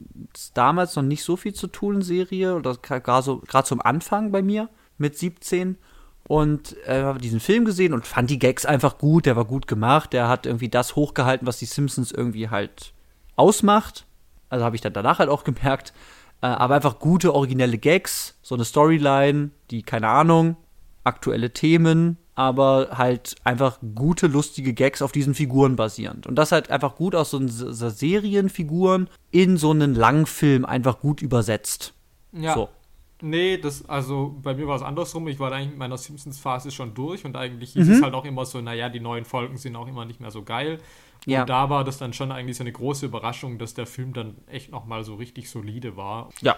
damals noch nicht so viel zu tun, Serie, oder gerade so, zum Anfang bei mir mit 17 und äh, habe diesen Film gesehen und fand die Gags einfach gut. Der war gut gemacht. Der hat irgendwie das hochgehalten, was die Simpsons irgendwie halt ausmacht. Also habe ich dann danach halt auch gemerkt. Äh, aber einfach gute, originelle Gags, so eine Storyline, die, keine Ahnung, aktuelle Themen, aber halt einfach gute, lustige Gags auf diesen Figuren basierend. Und das halt einfach gut aus so, so Serienfiguren in so einen Langfilm einfach gut übersetzt. Ja. So. Nee, das, also bei mir war es andersrum. Ich war eigentlich mit meiner Simpsons-Phase schon durch und eigentlich hieß mhm. es halt auch immer so, naja, die neuen Folgen sind auch immer nicht mehr so geil. Und ja. da war das dann schon eigentlich so eine große Überraschung, dass der Film dann echt nochmal so richtig solide war. Ja.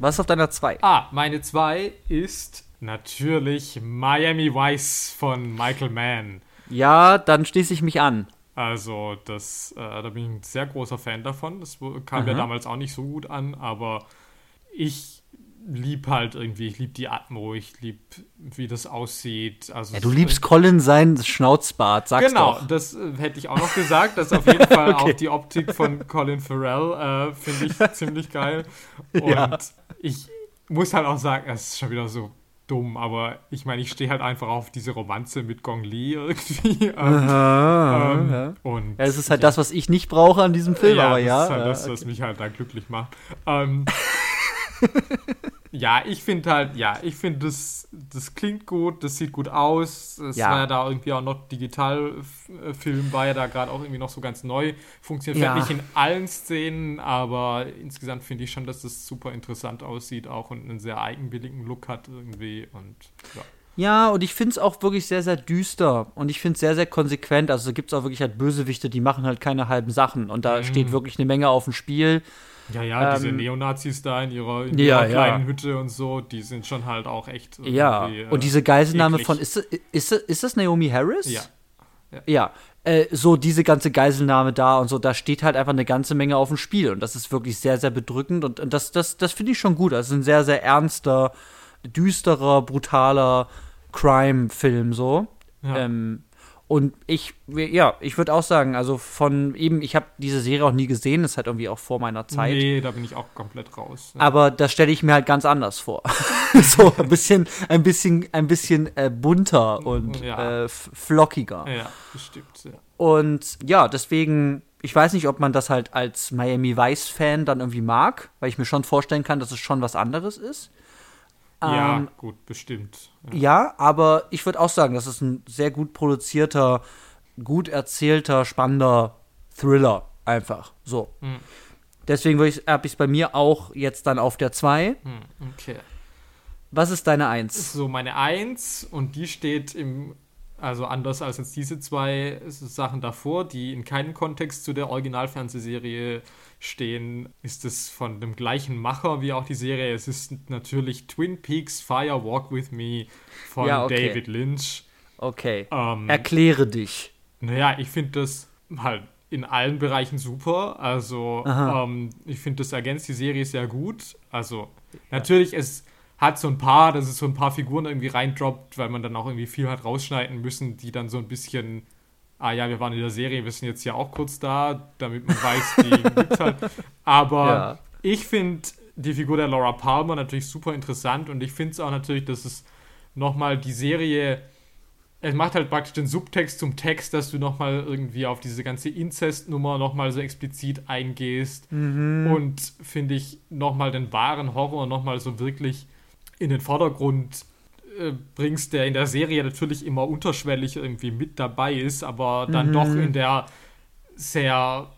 Was ist auf deiner 2? Ah, meine 2 ist Natürlich Miami Vice von Michael Mann. Ja, dann schließe ich mich an. Also, das, äh, da bin ich ein sehr großer Fan davon. Das kam Aha. ja damals auch nicht so gut an, aber ich lieb halt irgendwie, ich lieb die Atmo, ich lieb, wie das aussieht. Also ja, du liebst Colin sein Schnauzbart, sagst Genau, doch. das äh, hätte ich auch noch gesagt. Das ist auf jeden Fall okay. auch die Optik von Colin Farrell, äh, finde ich ziemlich geil. Und ja. ich muss halt auch sagen, es ist schon wieder so dumm, aber ich meine, ich stehe halt einfach auf diese Romanze mit Gong Li irgendwie. ähm, Aha, ähm, ja. Und, ja, es ist halt ja. das, was ich nicht brauche an diesem Film, ja, aber ja. Das ist halt ja, das, okay. was mich halt da glücklich macht. Ähm, ja, ich finde halt, ja, ich finde, das, das klingt gut, das sieht gut aus. Es ja. war ja da irgendwie auch noch Digitalfilm, war ja da gerade auch irgendwie noch so ganz neu. Funktioniert ja. nicht in allen Szenen, aber insgesamt finde ich schon, dass das super interessant aussieht auch und einen sehr eigenwilligen Look hat irgendwie und ja. Ja, und ich finde es auch wirklich sehr, sehr düster. Und ich finde es sehr, sehr konsequent. Also gibt es auch wirklich halt Bösewichte, die machen halt keine halben Sachen. Und da mhm. steht wirklich eine Menge auf dem Spiel. Ja, ja, diese ähm, Neonazis da in ihrer, in ihrer ja, kleinen ja. Hütte und so, die sind schon halt auch echt. Ja, und diese Geiselnahme eklig. von, ist, ist, ist das Naomi Harris? Ja. Ja, ja. Äh, so diese ganze Geiselnahme da und so, da steht halt einfach eine ganze Menge auf dem Spiel und das ist wirklich sehr, sehr bedrückend und, und das, das, das finde ich schon gut. Das ist ein sehr, sehr ernster, düsterer, brutaler Crime-Film so. Ja. Ähm, und ich, ja, ich würde auch sagen, also von eben, ich habe diese Serie auch nie gesehen, das ist halt irgendwie auch vor meiner Zeit. Nee, da bin ich auch komplett raus. Ja. Aber das stelle ich mir halt ganz anders vor. so ein bisschen, ein bisschen, ein bisschen äh, bunter und ja. äh, flockiger. Ja, bestimmt, ja. Und ja, deswegen, ich weiß nicht, ob man das halt als Miami Vice-Fan dann irgendwie mag, weil ich mir schon vorstellen kann, dass es schon was anderes ist. Ja, ähm, gut, bestimmt. Ja, ja aber ich würde auch sagen, das ist ein sehr gut produzierter, gut erzählter, spannender Thriller. Einfach so. Mhm. Deswegen habe ich es bei mir auch jetzt dann auf der 2. Mhm, okay. Was ist deine 1? So, meine 1 und die steht im also anders als jetzt diese zwei Sachen davor, die in keinem Kontext zu der Originalfernsehserie stehen, ist es von dem gleichen Macher wie auch die Serie. Es ist natürlich Twin Peaks Fire Walk With Me von ja, okay. David Lynch. Okay. Ähm, Erkläre dich. Naja, ich finde das halt in allen Bereichen super. Also ähm, ich finde, das ergänzt die Serie sehr gut. Also natürlich, es hat so ein paar, dass es so ein paar Figuren irgendwie reindroppt, weil man dann auch irgendwie viel hat rausschneiden müssen, die dann so ein bisschen, ah ja, wir waren in der Serie, wir sind jetzt ja auch kurz da, damit man weiß, die gibt's halt. Aber Ja. ich finde die Figur der Laura Palmer natürlich super interessant und ich finde es auch natürlich, dass es nochmal die Serie es macht halt praktisch den Subtext zum Text, dass du nochmal irgendwie auf diese ganze Inzestnummer nochmal so explizit eingehst und finde ich nochmal den wahren Horror nochmal so wirklich in den Vordergrund äh, bringst, der in der Serie natürlich immer unterschwellig irgendwie mit dabei ist, aber dann doch in der sehr,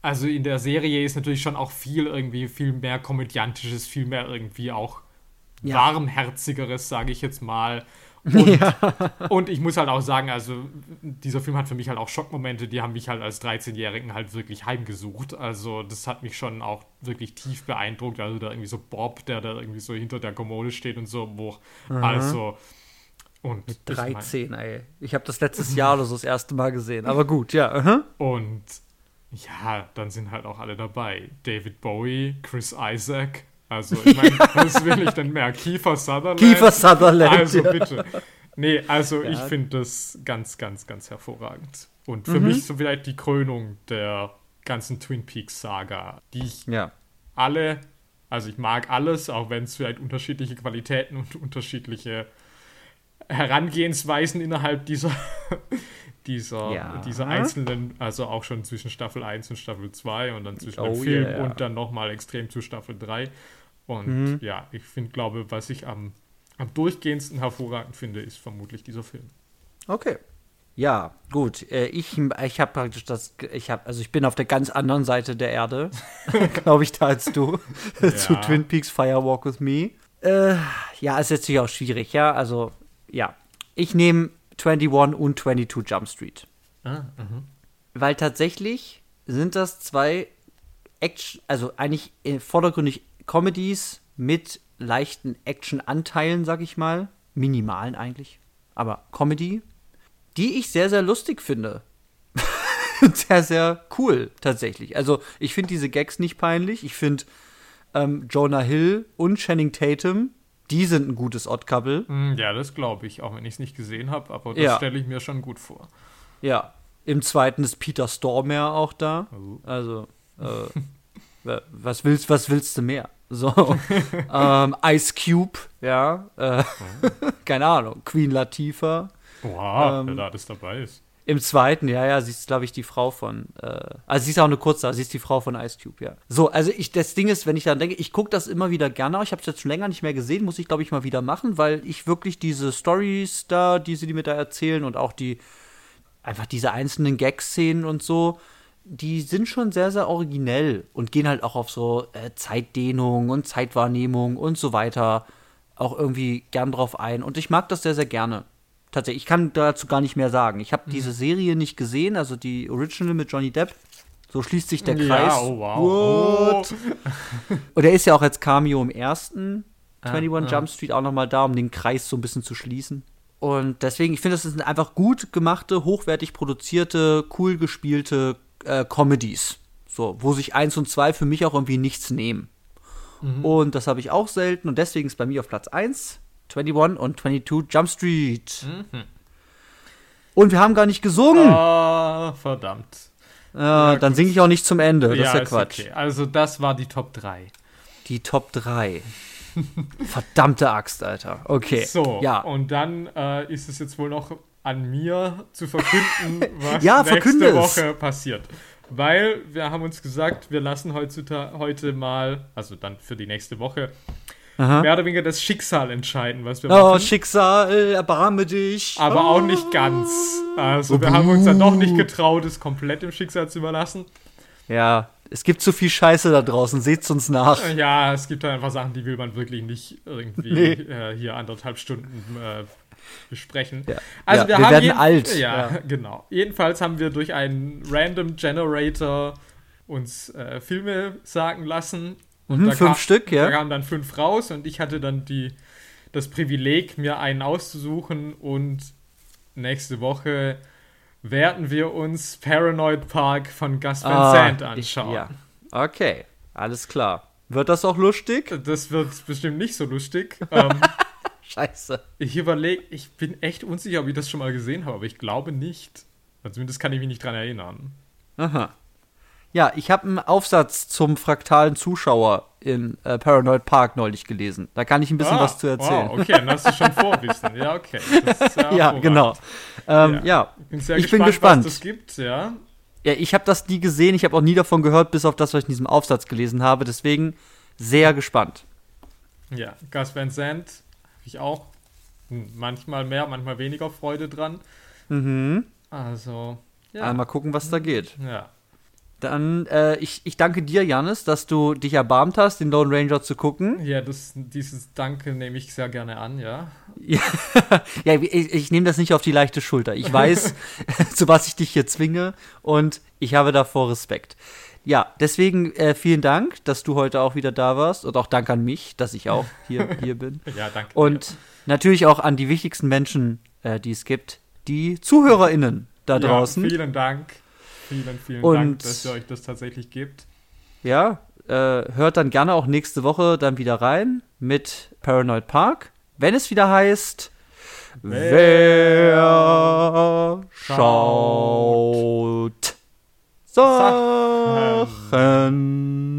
also in der Serie ist natürlich schon auch viel irgendwie, viel mehr komödiantisches, viel mehr irgendwie auch warmherzigeres, sage ich jetzt mal. Und, und ich muss halt auch sagen, also dieser Film hat für mich halt auch Schockmomente, die haben mich halt als 13-Jährigen halt wirklich heimgesucht. Also das hat mich schon auch wirklich tief beeindruckt. Also da irgendwie so Bob, der da irgendwie so hinter der Kommode steht und so, wo also und ich mein- 13, ey. Ich habe das letztes Jahr oder so das erste Mal gesehen. Aber gut, ja. Und ja, dann sind halt auch alle dabei. David Bowie, Chris Isaac. Also, ich meine, was will ich denn mehr? Kiefer Sutherland? Kiefer Sutherland. Also ja. bitte. Nee, also ich Ja. finde das ganz, ganz, ganz hervorragend. Und Mhm. für mich so vielleicht die Krönung der ganzen Twin Peaks Saga, die ich ja. alle, also ich mag alles, auch wenn es vielleicht unterschiedliche Qualitäten und unterschiedliche Herangehensweisen innerhalb dieser, dieser, Ja. dieser einzelnen, also auch schon zwischen Staffel 1 und Staffel 2 und dann zwischen Oh dem Film yeah. und dann nochmal extrem zu Staffel 3. Und Mhm. ja, ich finde, glaube, was ich am, am durchgehendsten hervorragend finde, ist vermutlich dieser Film. Okay. Ja, gut. Äh, ich ich habe praktisch das, ich habe, also ich bin auf der ganz anderen Seite der Erde, glaube ich, da als du, zu Ja. Twin Peaks Firewalk with Me. Äh, ja, ist jetzt natürlich auch schwierig, ja. Also, ja. Ich nehme 21 und 22 Jump Street. Ah, Weil tatsächlich sind das zwei Action, also eigentlich äh, vordergründig Comedies mit leichten Action-Anteilen, sag ich mal. Minimalen eigentlich. Aber Comedy, die ich sehr, sehr lustig finde. sehr, sehr cool, tatsächlich. Also, ich finde diese Gags nicht peinlich. Ich finde ähm, Jonah Hill und Channing Tatum, die sind ein gutes Odd-Couple. Hm, Ja, das glaube ich, auch wenn ich es nicht gesehen habe, aber das Ja. stelle ich mir schon gut vor. Ja. Im zweiten ist Peter Stormare auch da. Oh. Also, äh, wa- was willst, was willst du mehr? So. ähm, Ice Cube, ja. Äh, keine Ahnung. Queen Latifah. Wow, Ähm, wer da alles dabei ist. Im zweiten, ja, ja, sie ist, glaube ich, die Frau von, äh, also sie ist auch eine kurze, sie ist die Frau von Ice Cube, ja. So, also ich, das Ding ist, wenn ich dann denke, ich gucke das immer wieder gerne, ich habe es jetzt schon länger nicht mehr gesehen, muss ich, glaube ich, mal wieder machen, weil ich wirklich diese Stories da, die sie mir da erzählen und auch die, einfach diese einzelnen Gag-Szenen und so, die sind schon sehr, sehr originell und gehen halt auch auf so äh, Zeitdehnung und Zeitwahrnehmung und so weiter auch irgendwie gern drauf ein. Und ich mag das sehr, sehr gerne. Tatsächlich, ich kann dazu gar nicht mehr sagen. Ich habe diese Serie nicht gesehen, also die Original mit Johnny Depp. So schließt sich der Kreis. Ja, oh wow. What? Und er ist ja auch als Cameo im ersten Ah, 21 ah. Jump Street auch noch mal da, um den Kreis so ein bisschen zu schließen. Und deswegen, ich finde, das sind einfach gut gemachte, hochwertig produzierte, cool gespielte äh, Comedies. So, wo sich eins und zwei für mich auch irgendwie nichts nehmen. Mhm. Und das habe ich auch selten und deswegen ist bei mir auf Platz 1 21 und 22 Jump Street. Mhm. Und wir haben gar nicht gesungen. Ah, verdammt. Äh, dann singe ich auch nicht zum Ende. Das ist ja ist Quatsch. okay. Also das war die Top 3. Die Top 3. Verdammte Axt, Alter. Okay. So, Ja. und dann äh, ist es jetzt wohl noch an mir zu verkünden, was Ja, nächste verkünde es. Woche passiert. Weil wir haben uns gesagt, wir lassen heutzutage heute mal, also dann für die nächste Woche, Aha. mehr oder weniger das Schicksal entscheiden, was wir Oh, machen. Schicksal, erbarme dich. Aber oh. auch nicht ganz. Also wir haben uns dann doch nicht getraut, es komplett dem Schicksal zu überlassen. Ja, es gibt zu viel Scheiße da draußen. Seht's uns nach. Ja, es gibt halt einfach Sachen, die will man wirklich nicht irgendwie Nee. äh, hier anderthalb Stunden äh, besprechen. Ja. Also Ja, wir, wir haben werden alt. Ja, Ja. genau. Jedenfalls haben wir durch einen Random Generator uns äh, Filme sagen lassen. Und Mhm, da fünf kam- Stück, ja. Da kamen dann fünf raus und ich hatte dann die, das Privileg, mir einen auszusuchen und nächste Woche werden wir uns Paranoid Park von Gus Van Sant anschauen. Ich, ja. Okay, alles klar. Wird das auch lustig? Das wird bestimmt nicht so lustig. ähm, Scheiße. Ich überlege, ich bin echt unsicher, ob ich das schon mal gesehen habe, aber ich glaube nicht. Also zumindest kann ich mich nicht dran erinnern. Aha. Ja, ich habe einen Aufsatz zum fraktalen Zuschauer in äh, Paranoid Park neulich gelesen. Da kann ich ein bisschen ah, was zu erzählen. Wow, okay, dann hast du schon Vorwissen. Ja, okay. ja, genau. Ähm, ja. ja. Ich bin sehr ich gespannt, bin gespannt, was es gibt, ja. Ja, ich habe das nie gesehen, ich habe auch nie davon gehört, bis auf das, was ich in diesem Aufsatz gelesen habe. Deswegen sehr gespannt. Ja, Gus Van Sant habe ich auch manchmal mehr, manchmal weniger Freude dran. Mhm. Also, ja. Mal gucken, was da geht. Ja. Dann, äh, ich, ich danke dir, Janis, dass du dich erbarmt hast, den Lone Ranger zu gucken. Ja, das, dieses Danke nehme ich sehr gerne an, ja. ja, ja ich, ich nehme das nicht auf die leichte Schulter. Ich weiß, zu was ich dich hier zwinge und ich habe davor Respekt. Ja, deswegen äh, vielen Dank, dass du heute auch wieder da warst und auch Dank an mich, dass ich auch hier, hier bin. Ja, danke. Und dir. natürlich auch an die wichtigsten Menschen, äh, die es gibt, die ZuhörerInnen da draußen. Ja, vielen Dank. Vielen, vielen Und, Dank, dass ihr euch das tatsächlich gebt. Ja, äh, hört dann gerne auch nächste Woche dann wieder rein mit Paranoid Park, wenn es wieder heißt. Wer, Wer schaut, schaut Sachen? Sachen.